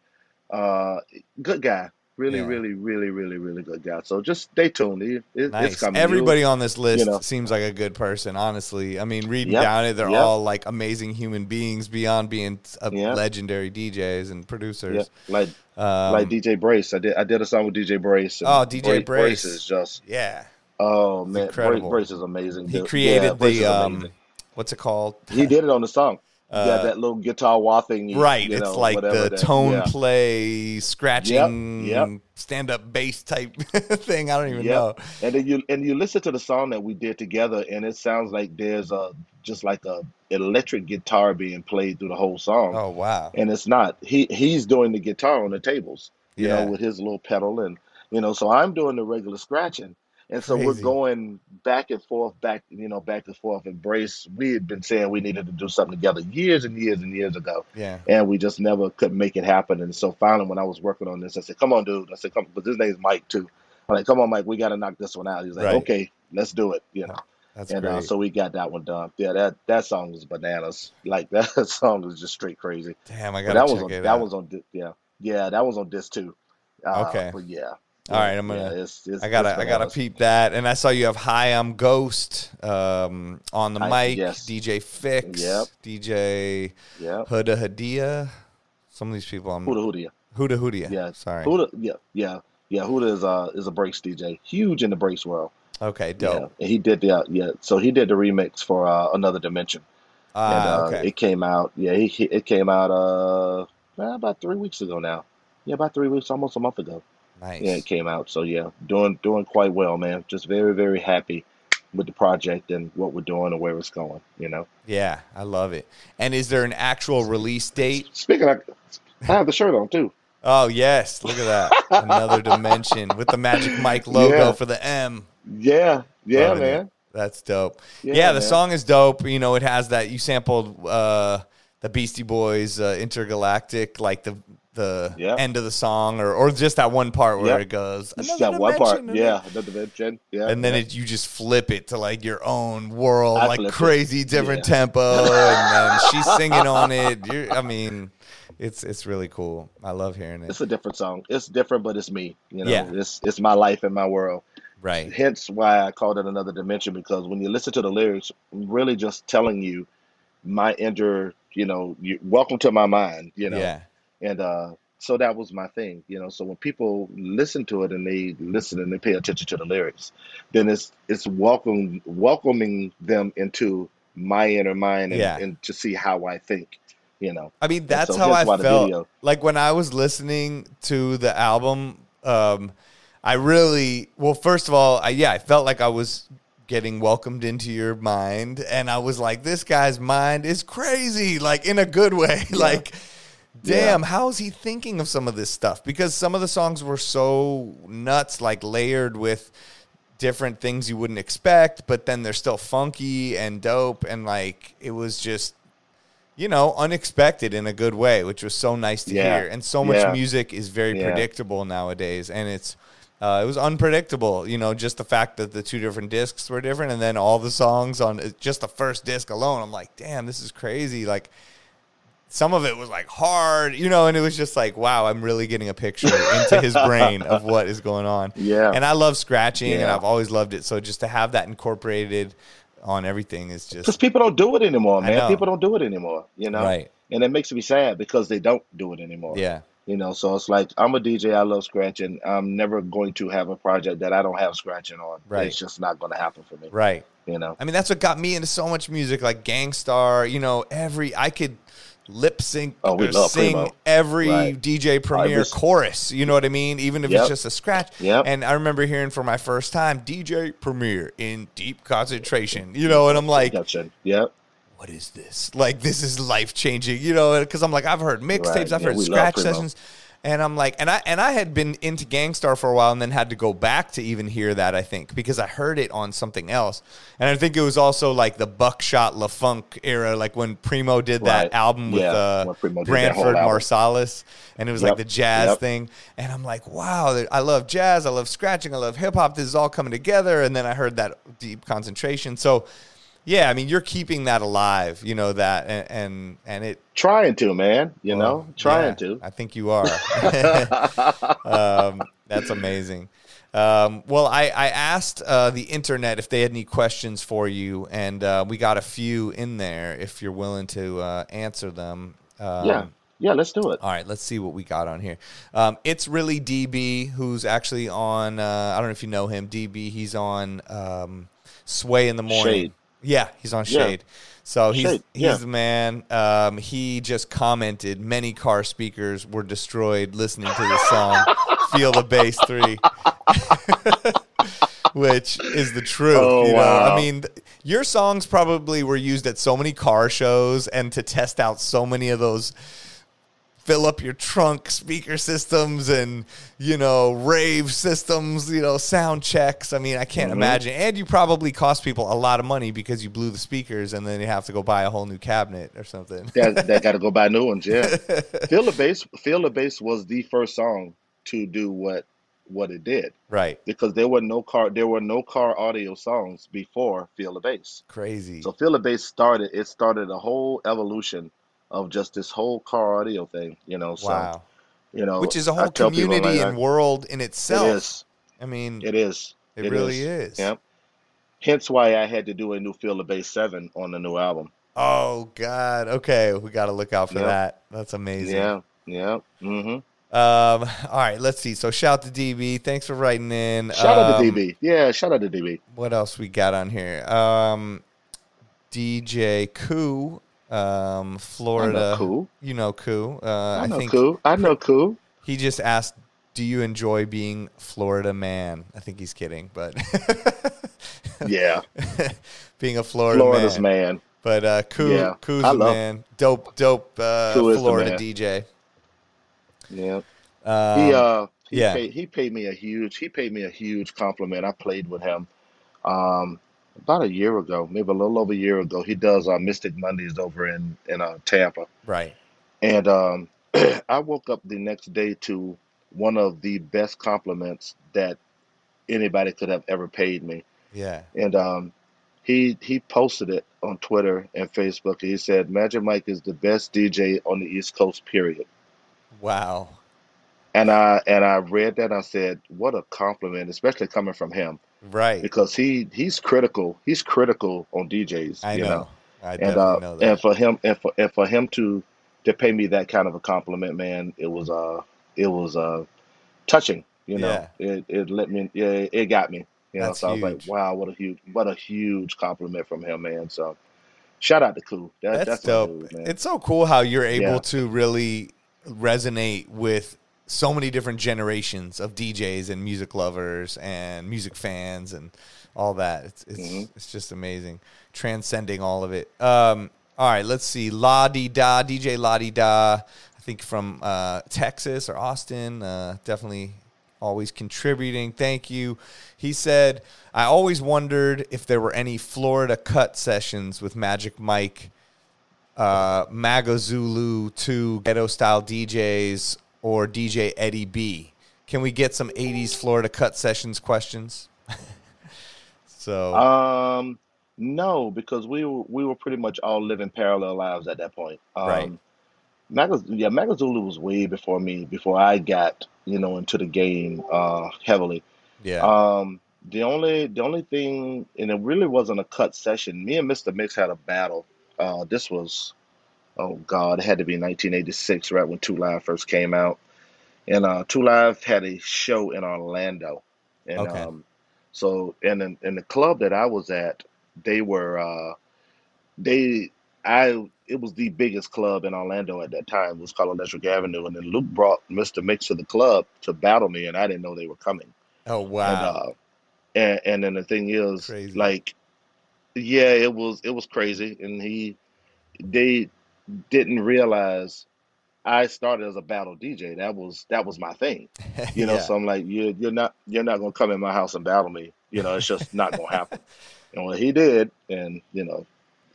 uh good guy really Yeah. really really really really good guy so just stay tuned it, it, it's Nice. coming You- Everybody on this list know. seems like a good person, honestly. I mean, reading Yep, down it, they're yep. all like amazing human beings beyond being a Yeah. legendary DJs and producers. like Um, like DJ Brace I did I did a song with DJ Brace Oh, DJ Bra- Brace. is just yeah. oh man Brace. Brace is amazing He created yeah, the um what's it called? he did it on the song Uh, yeah that little guitar wah thing you- Right. you it's know, like the that- tone yeah. play, scratching, yep. stand up bass type thing. I don't even Yep. know. And then you and you listen to the song that we did together, and it sounds like there's a just like a electric guitar being played through the whole song. Oh wow. And it's not. He he's doing the guitar on the tables, you Yeah. know, with his little pedal, and you know, so I'm doing the regular scratching, and so we're going back and forth, back you know, back and forth. Embrace. We had been saying we needed to do something together years and years and years ago, Yeah. and we just never could make it happen. And so finally, when I was working on this, I said, "Come on, dude." I said, "Come," but his name's Mike too. I'm like, "Come on, Mike, we got to knock this one out." He's like, Right. "Okay, let's do it." You know, That's and uh, so we got that one done. Yeah, that that song was bananas. Like that song was just straight crazy. Damn, I gotta that was check on it that out. was on yeah yeah that was on disc too. Uh, Okay. but yeah. All right, I'm gonna- Yeah, it's, it's, I gotta I gotta bananas. peep that. And I saw you have Hi, I'm Ghost um, on the Hi- mic, yes. DJ Fix, Yep. DJ Yeah. Huda Hudia. Some of these people I'm Huda Huda. Huda Hudia. Yeah. Sorry. Huda. Yeah. Yeah. Yeah. Huda is uh is a breaks DJ, huge in the breaks world. Okay, Yeah. dope. And he did the uh, yeah. So he did the remix for uh, Another Dimension. and Ah, uh, okay. it came out. Yeah, he, it came out uh about three weeks ago now. Yeah, about three weeks, almost a month ago. Nice. Yeah, it came out. So yeah, doing doing quite well, man. Just very very happy with the project and what we're doing and where it's going. You know. Yeah, I love it. And is there an actual release date? Speaking of, I have the shirt on too. Oh yes, look at that. Another dimension with the Magic Mike logo Yeah. for the M. Yeah, yeah, Loving it. man. That's dope. Yeah, Yeah, the man. song is dope. You know, it has that you sampled uh the Beastie Boys uh, Intergalactic, like the the Yep. end of the song, or or just that one part where Yep. it goes. "Another that one part. dimension," Yeah, another dimension. Yeah, And then yeah. it, you just flip it to like your own world, I like flip it. crazy different Yeah. tempo, and then she's singing on it. You're, I mean, it's it's really cool. I love hearing it. it's a different song. It's different, but it's me. You know, Yeah. it's it's my life and my world. Right. Hence why I called it another dimension because when you listen to the lyrics, I'm really just telling you my inner, you know, you, welcome to my mind, you know, Yeah. And uh, so that was my thing, you know. So when people listen to it and they listen and they pay attention to the lyrics, then it's it's welcome welcoming them into my inner mind and, Yeah. and to see how I think, you know. I mean, And that's so how I hence why the felt. video- Like when I was listening to the album, um, I really well. First of all, I, yeah, I felt like I was getting welcomed into your mind, and I was like, "This guy's mind is crazy," like in a good way. like, damn, how's he thinking of some of this stuff? Because some of the songs were so nuts, like layered with different things you wouldn't expect, but then they're still funky and dope, and like it was just you know, unexpected in a good way, which was so nice to Yeah. hear. And so much Yeah. music is very Yeah. predictable nowadays, and it's Uh, it was unpredictable, you know, just the fact that the two different discs were different, and then all the songs on uh, just the first disc alone. I'm like, damn, this is crazy. Like, some of it was like hard, you know, and it was just like, wow, I'm really getting a picture into his brain of what is going on. Yeah. And I love scratching and I've always loved it. So just to have that incorporated on everything is just Because people don't do it anymore, man. People don't do it anymore, you know? Right. And it makes me sad because they don't do it anymore. yeah. You know, so it's like I'm a DJ, I love scratching. I'm never going to have a project that I don't have scratching on. Right. It's just not going to happen for me. Right. You know. I mean, that's what got me into so much music, like Gang Starr. You know, every I could lip sync Oh, we love sing Primo. every Right. DJ Premier was- chorus. You know what I mean? Even if it's just a scratch. Yep. And I remember hearing for my first time DJ Premier in deep concentration. You know, and I'm like, Gotcha. Yep. what is this? Like, this is life changing, you know? Because I'm like, I've heard mixtapes, Right. I've Yeah, heard scratch sessions, and I'm like, and I and I had been into Gang Starr for a while, and then had to go back to even hear that. I think because I heard it on something else, and I think it was also like the Buckshot LeFonque era, like when Primo did that Right. album with Yeah, uh, when Primo did that whole Branford. Marsalis, and it was like the jazz Yep. thing, and I'm like, wow, I love jazz, I love scratching, I love hip hop. This is all coming together, and then I heard that deep concentration, so. Yeah, I mean, you're keeping that alive, you know that, and and, and it. Trying to, man. You know, trying yeah, to. I think you are. um, that's amazing. Um, well, I, I asked uh, the internet if they had any questions for you, and uh, we got a few in there. If you're willing to uh, answer them, um, yeah. Yeah, let's do it. all right, let's see what we got on here. Um, it's really DB, who's actually on. Uh, I don't know if you know him. DB, he's on um, Sway in the morning. Shade. Yeah, he's on Yeah. Shade. So he's Shade, he's yeah. the man. Um, he just commented many car speakers were destroyed listening to the song "Feel the Bass 3. Which is the truth, Oh, you know. I mean, th- your songs probably were used at so many car shows and to test out so many of those fill up your trunk speaker systems and you know rave systems you know sound checks i mean i can't Mm-hmm. imagine and you probably cost people a lot of money because you blew the speakers and then you have to go buy a whole new cabinet or something that that got to go buy new ones. Yeah, feel the bass. Feel the bass was the first song to do what what it did right because there were no car there were no car audio songs before Feel the Bass. crazy So Feel the Bass started. It started a whole evolution of just this whole car audio thing. You know. So wow you know, which is a whole community like, and world in itself is. i mean It is. It really is. Yep. Hence why I had to do a new Feel of Bass seven on the new album. oh god okay we got to look out for Yep. that that's amazing Yeah. Yeah. Mm-hmm. um all right let's see so shout out to db thanks for writing in Shout out to Um, DB. Yeah. Shout out to DB. what else we got on here? Um, DJ Koo, um, Florida. Koo. You know Koo. Uh, I I, know think cool. I know cool. he just asked, "Do you enjoy being Florida man?" I think he's kidding, but Yeah. being a Florida Florida's man. man. But uh, Koo, Yeah, Koo's a man. Dope, dope. Uh, Koo Florida. DJ. Yeah. Um, he uh he yeah. paid he paid me a huge he paid me a huge compliment. I played with him um about a year ago, maybe a little over a year ago. He does uh Mystic Mondays over in in uh Tampa. right. And um I woke up the next day to one of the best compliments that anybody could have ever paid me. Yeah. And um he he posted it on Twitter and Facebook. He said Magic Mike is the best DJ on the East Coast, period. Wow. And I and I read that and I said, what a compliment, especially coming from him, Right. because he he's critical. He's critical on DJs, I you know. know. I And uh know and for him and for and for him to to pay me that kind of a compliment, man, it was uh it was uh touching, you know. It it let me yeah, it got me. You know, That's so I was like, wow, what a huge what a huge compliment from him, man. So shout out to Cool. That, That's, that's dope. dude. It's so cool how you're able Yeah. to really resonate with so many different generations of DJs and music lovers and music fans and all that. It's it's, Mhm. it's just amazing, transcending all of it. Um, all right, let's see. La Di Da, DJ La Di Da. I think from uh, Texas or Austin. Uh, definitely always contributing. Thank you. He said, I always wondered if there were any Florida cut sessions with Magic Mike, uh, Magazulu 2 ghetto style DJs or DJ Eddie B. Can we get some '80s Florida cut sessions questions? so Um, no, because we were we were pretty much all living parallel lives at that point. Right. Um, Magaz- yeah, Magazulu was way before me, before I got you know into the game uh, heavily. yeah, Um, the only the only thing, and it really wasn't a cut session. Me and Mr. Mix had a battle. Uh, this was, oh God, it had to be 1986, right when Two Live first came out. And uh, Two Live had a show in Orlando, and Okay. um, so and in, in the club that I was at, they were uh, they I it was the biggest club in Orlando at that time. It was called Electric Avenue, and then Luke brought Mr. Mix to the club to battle me, and I didn't know they were coming. oh And wow, uh, and and then the thing is, Crazy. like, yeah, it was it was crazy, and he they didn't realize I started as a battle DJ. That was that was my thing, you know. Yeah. So I'm like, you you're not you're not gonna come in my house and battle me. You know, it's just not gonna happen. And well, he did, and you know,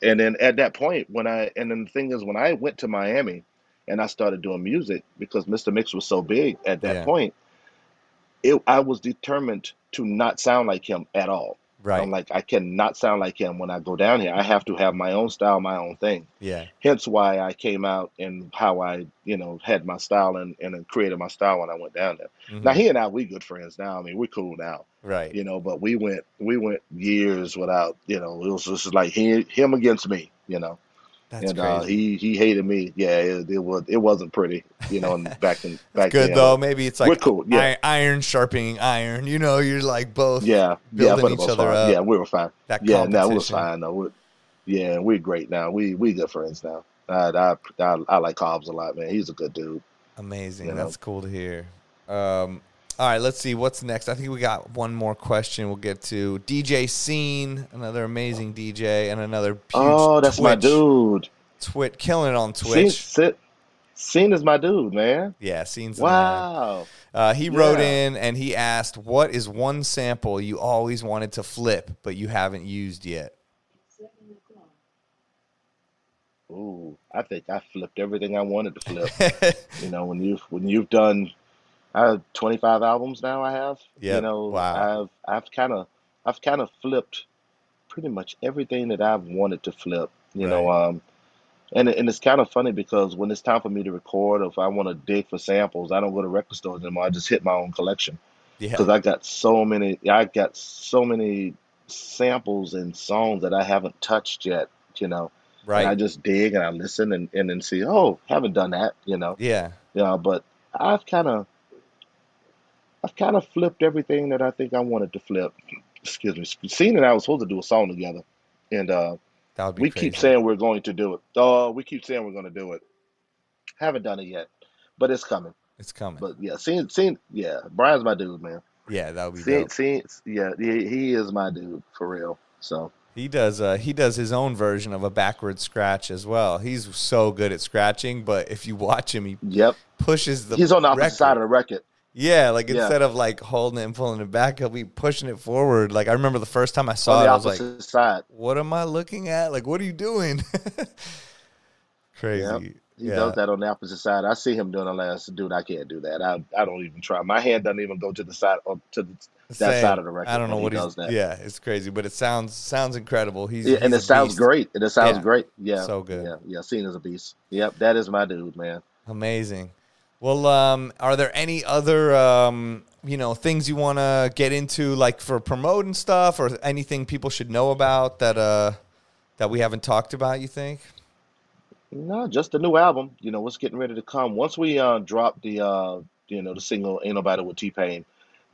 and then at that point, when I and then the thing is, when I went to Miami and I started doing music because Mr. Mix was so big at that Yeah. point, it I was determined to not sound like him at all. Right, I'm like, I cannot sound like him when I go down here. I have to have my own style, my own thing. yeah, Hence why I came out and how I, you know, had my style and, and created my style when I went down there. Mhm. Now he and I, we good friends now. I mean, we're cool now, right, you know. But we went, we went years without, you know, it was just like he, him against me, you know. That's and uh, he he hated me. Yeah, it, it was it wasn't pretty, you know. And back in back Good then, though. Maybe it's like we're cool. Yeah, i- iron sharpening iron. You know, you're like both yeah, yeah. building the each other part, up. yeah, we were fine. that Yeah, no, it competition. was fine though. We're, yeah, we're great now. We we good friends now. I, I I I like Cobbs a lot, man. He's a good dude. Amazing. you know. That's cool to hear. Um, all right, let's see what's next. I think we got one more question. We'll get to DJ Scene, another amazing DJ, and another huge Oh, that's my dude. Twit killing it on Scene, Twitch. sit, Scene is my dude, man. Yeah, Scene's. Wow. Uh, he wrote in and he asked, "What is one sample you always wanted to flip but you haven't used yet?" Ooh, I think I flipped everything I wanted to flip. you know, when you've when you've done, I have 25 albums now. I have. Yep. You know, Wow. I've I've kind of I've kind of flipped pretty much everything that I've wanted to flip. You know, um, and and it's kind of funny because when it's time for me to record, or if I want to dig for samples, I don't go to record stores anymore. I just hit my own collection yeah, because I got so many. I got so many samples and songs that I haven't touched yet. You know, and I just dig and I listen and and then see, oh, haven't done that. You know. Yeah, Yeah, but I've kind of I've kind of flipped everything that I think I wanted to flip. Excuse me. Scene and I was supposed to do a song together, and uh, that would be we crazy. keep saying we're going to do it. Oh, we keep saying we're going to do it. Haven't done it yet, but it's coming. it's coming. But yeah, Scene, Scene, yeah, Brian's my dude, man. yeah, that would be Scene, dope. Scene, yeah, he, he is my dude for real. So He does. Uh, he does his own version of a backward scratch as well. He's so good at scratching, but if you watch him, he yep, pushes the. he's on the opposite record. side of the record. Yeah, like Yeah. instead of like holding it and pulling it back, he'll be pushing it forward. Like I remember the first time I saw oh, it, I was like, side. "What am I looking at? Like, what are you doing?" Crazy. Yep. He yeah. does that on the opposite side. I see him doing the last dude. I can't do that. I I don't even try. My hand doesn't even go to the side or to the, that Same. side of the record. I don't know what he he's. does that. Yeah, it's crazy, but it sounds sounds incredible. He's Yeah, and it sounds beast. great. And it sounds Yeah. great. Yeah. So good. Yeah. Yeah. Seen as a beast. Yep. That is my dude, man. Amazing. Well, um, are there any other um, you know things you want to get into, like for promoting stuff, or anything people should know about that uh that we haven't talked about? You think? No, just the new album. You know what's getting ready to come. Once we uh drop the uh you know the single "Ain't Nobody with T Pain,"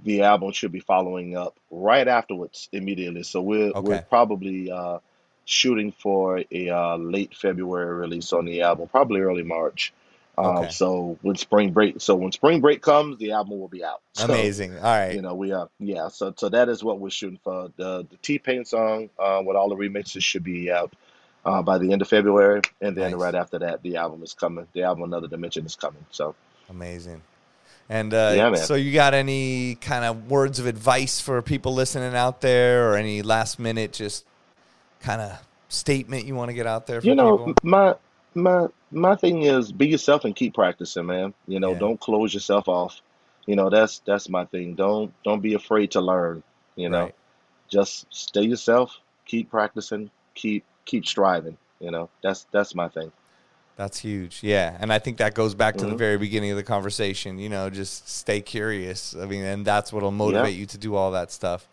the album should be following up right afterwards immediately. So we're Okay. we're probably uh shooting for a uh, late February release on the album, probably early March. Um, Okay. So when spring break, so when spring break comes, the album will be out. So, Amazing. All right. You know, we are yeah. So so that is what we're shooting for. The the T Pain song uh, with all the remixes should be out uh, by the end of February, and then Nice. right after that, the album is coming. The album Another Dimension is coming. So Amazing. And uh, Yeah, so, you got any kind of words of advice for people listening out there, or any last minute just kind of statement you want to get out there for you know, people? my my my thing is be yourself and keep practicing, man. You know, Yeah. don't close yourself off. you know, that's that's my thing. Don't don't be afraid to learn. You know, Right. just stay yourself, keep practicing, keep keep striving. You know, that's that's my thing. That's huge. Yeah. And I think that goes back to the Mhm. very beginning of the conversation, you know, just stay curious. I mean, and that's what'll motivate you to do all that stuff.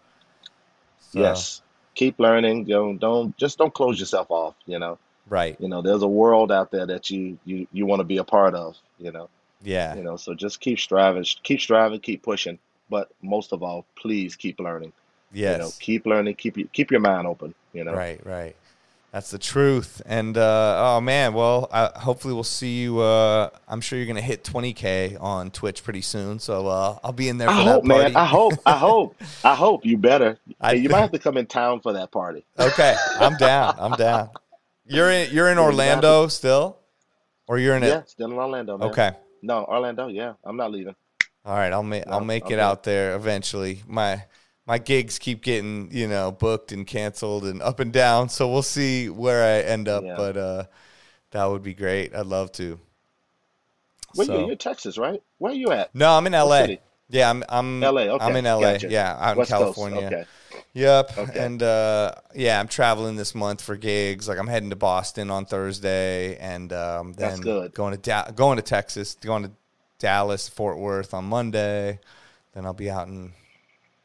So, Yes, keep learning. Don't don't just don't close yourself off. You know, Right. you know, there's a world out there that you you you want to be a part of. You know, Yeah. you know, so just keep striving, keep striving, keep pushing. But most of all, please keep learning. Yes. You know, keep learning, keep your- keep your mind open. You know, Right, right. That's the truth. And uh, oh man, well, uh, hopefully we'll see you. Uh, I'm sure you're gonna hit 20k on Twitch pretty soon. So uh, I'll be in there for I that hope, man. I hope. I hope. I hope you better. I- Hey, you might have to come in town for that party. okay, I'm down. I'm down. You're in. You're in Orlando still, or you're in it? Yeah, it? still in Orlando, man. Okay. No, Orlando. Yeah, I'm not leaving. All right. I'll make. I'll No, make it out there eventually. My my gigs keep getting you know booked and canceled and up and down. So we'll see where I end up. Yeah. But uh, that would be great. I'd love to. Where So- you? You're in Texas, right? Where are you at? No, I'm in LA. Yeah, I'm I'm LA. Okay, I'm in LA. gotcha. Yeah, out West in Coast, California. Okay. Yep. Okay. And uh, yeah, I'm traveling this month for gigs. Like I'm heading to Boston on Thursday, and um, then going to da- going to Texas, going to Dallas, Fort Worth on Monday. Then I'll be out in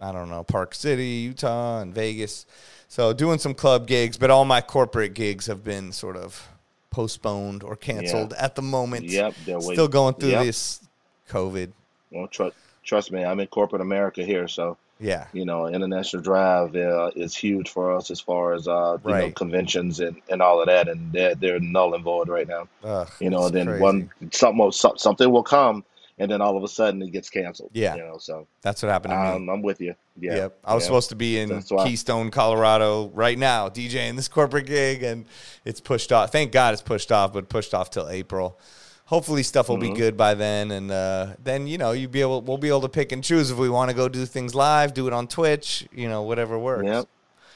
I don't know Park City, Utah, and Vegas. So doing some club gigs, but all my corporate gigs have been sort of postponed or canceled at the moment. Yep. They're. Still going through Yep. this COVID. Well, trust trust me, I'm in corporate America here, so Yeah. you know, international drive uh, is huge for us as far as uh, you know conventions and, and all of that, and they're they're null and void right now. Ugh, You know, then crazy. one something will, something will come, and then all of a sudden it gets canceled. Yeah. You know, so That's what happened to me. um, I'm with you. Yeah. Yep. I was yeah. supposed to be in Keystone, Colorado right now, DJing this corporate gig, and it's pushed off. Thank God it's pushed off, but pushed off till April. Hopefully stuff will Mm-hmm. be good by then, and uh, then you know you be able we'll be able to pick and choose if we want to go do things live, do it on Twitch, you know whatever works. Yep.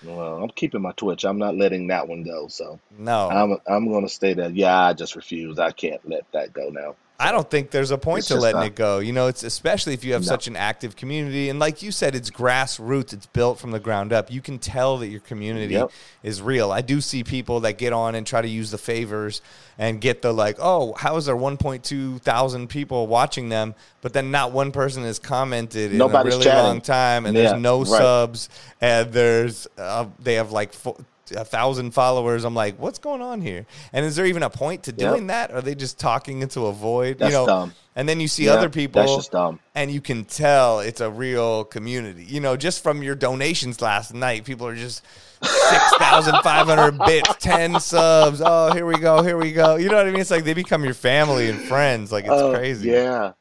Well, I'm keeping my Twitch. I'm not letting that one go. So No, I'm I'm going to stay there. Yeah, I just refuse. I can't let that go now. I don't think there's a point It's to letting not- it go. You know, it's especially if you have No. such an active community, and like you said, it's grassroots. It's built from the ground up. You can tell that your community Yep. is real. I do see people that get on and try to use the favors and get the like, oh, how is there 1.2 thousand people watching them, but then not one person has commented in Nobody's a really chatting. long time, and Yeah, there's no right. subs, and there's uh, they have like. Fo- a thousand followers. I'm like, what's going on here? And is there even a point to Yep. doing that? Are they just talking into a void? That's you know, dumb. and then you see Yeah, other people, That's just dumb. and you can tell it's a real community. You know, just from your donations last night, people are just six thousand five hundred bits, ten subs. Oh, here we go, here we go. You know what I mean? It's like they become your family and friends. Like it's Oh, crazy. Yeah.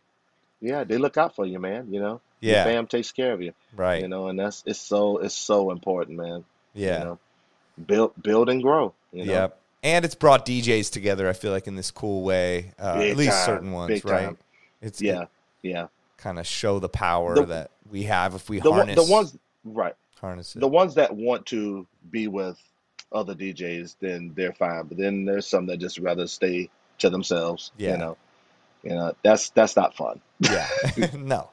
Yeah, they look out for you, man. You know, Yeah. your fam takes care of you. Right. You know, and that's it's so it's so important, man. yeah. You know, build build and grow. You know? Yep. And it's brought DJs together. I feel like in this cool way. Uh, at least time, certain ones, right? time. It's Yeah. Yeah. kind of show the power The- that we have if we The harness the ones right. harness it. The ones that want to be with other DJs, then they're fine. But then there's some that just rather stay to themselves. Yeah. You know. You know, that's that's not fun. yeah. no.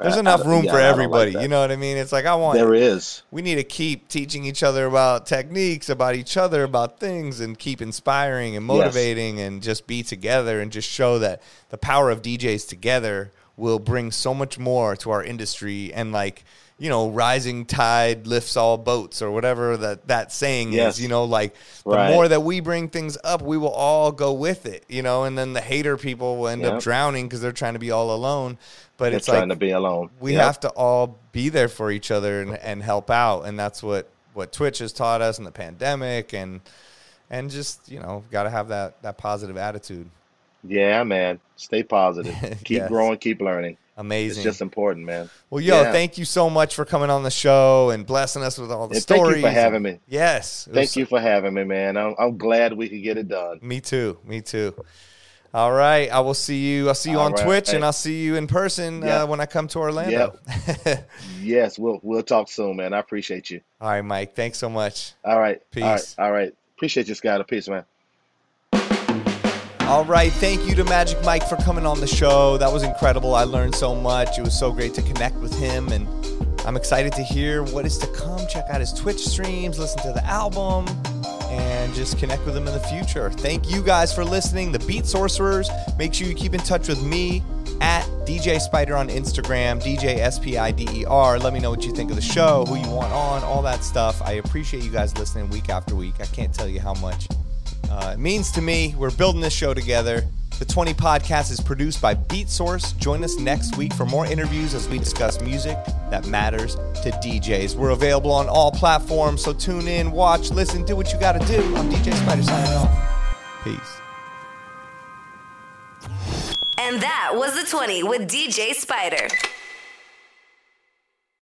There's enough room yeah, for don't like everybody. you know what I mean? It's like I want There is. we need to keep teaching each other about techniques, about each other, about things, and keep inspiring and Yes. motivating and just be together and just show that the power of DJs together will bring so much more to our industry and like you know rising tide lifts all boats or whatever that that saying Yes. is you know like the Right. more that we bring things up we will all go with it you know and then the hater people will end up drowning because they're trying to be all alone but They're it's trying like to be alone. we Yep. have to all be there for each other and, and help out and that's what what twitch has taught us in the pandemic and and just you know got to have that that positive attitude Yeah, man. Stay positive. Keep Yes. growing, keep learning. Amazing It's just important, man. well yo Yeah. thank you so much for coming on the show and blessing us with all the And stories thank you for having me. yes Thank was- you for having me, man. I'm, I'm glad we could get it done. me too me too all right i will see you i'll see you All on right. twitch and i'll see you in person Yeah. uh, when i come to orlando Yep. Yes, we'll we'll talk soon, man. I appreciate you. all right mike thanks so much All right. All right. Peace. All right. Appreciate you, Scott. Peace, man. All right. Thank you to Magic Mike for coming on the show. That was incredible. I learned so much. It was so great to connect with him. And I'm excited to hear what is to come. Check out his Twitch streams, listen to the album, and just connect with him in the future. Thank you guys for listening. The Beat Sorcerers. Make sure you keep in touch with me at DJ Spider on Instagram, DJ S P I D E R. Let me know what you think of the show, who you want on, all that stuff. I appreciate you guys listening week after week. I can't tell you how much uh, it means to me. We're building this show together. The 20 podcast is produced by Beatsource. Join us next week for more interviews as we discuss music that matters to DJs. We're available on all platforms, so tune in, watch, listen, do what you got to do. I'm DJ Spider signing off. Peace. And that was the 20 with DJ Spider.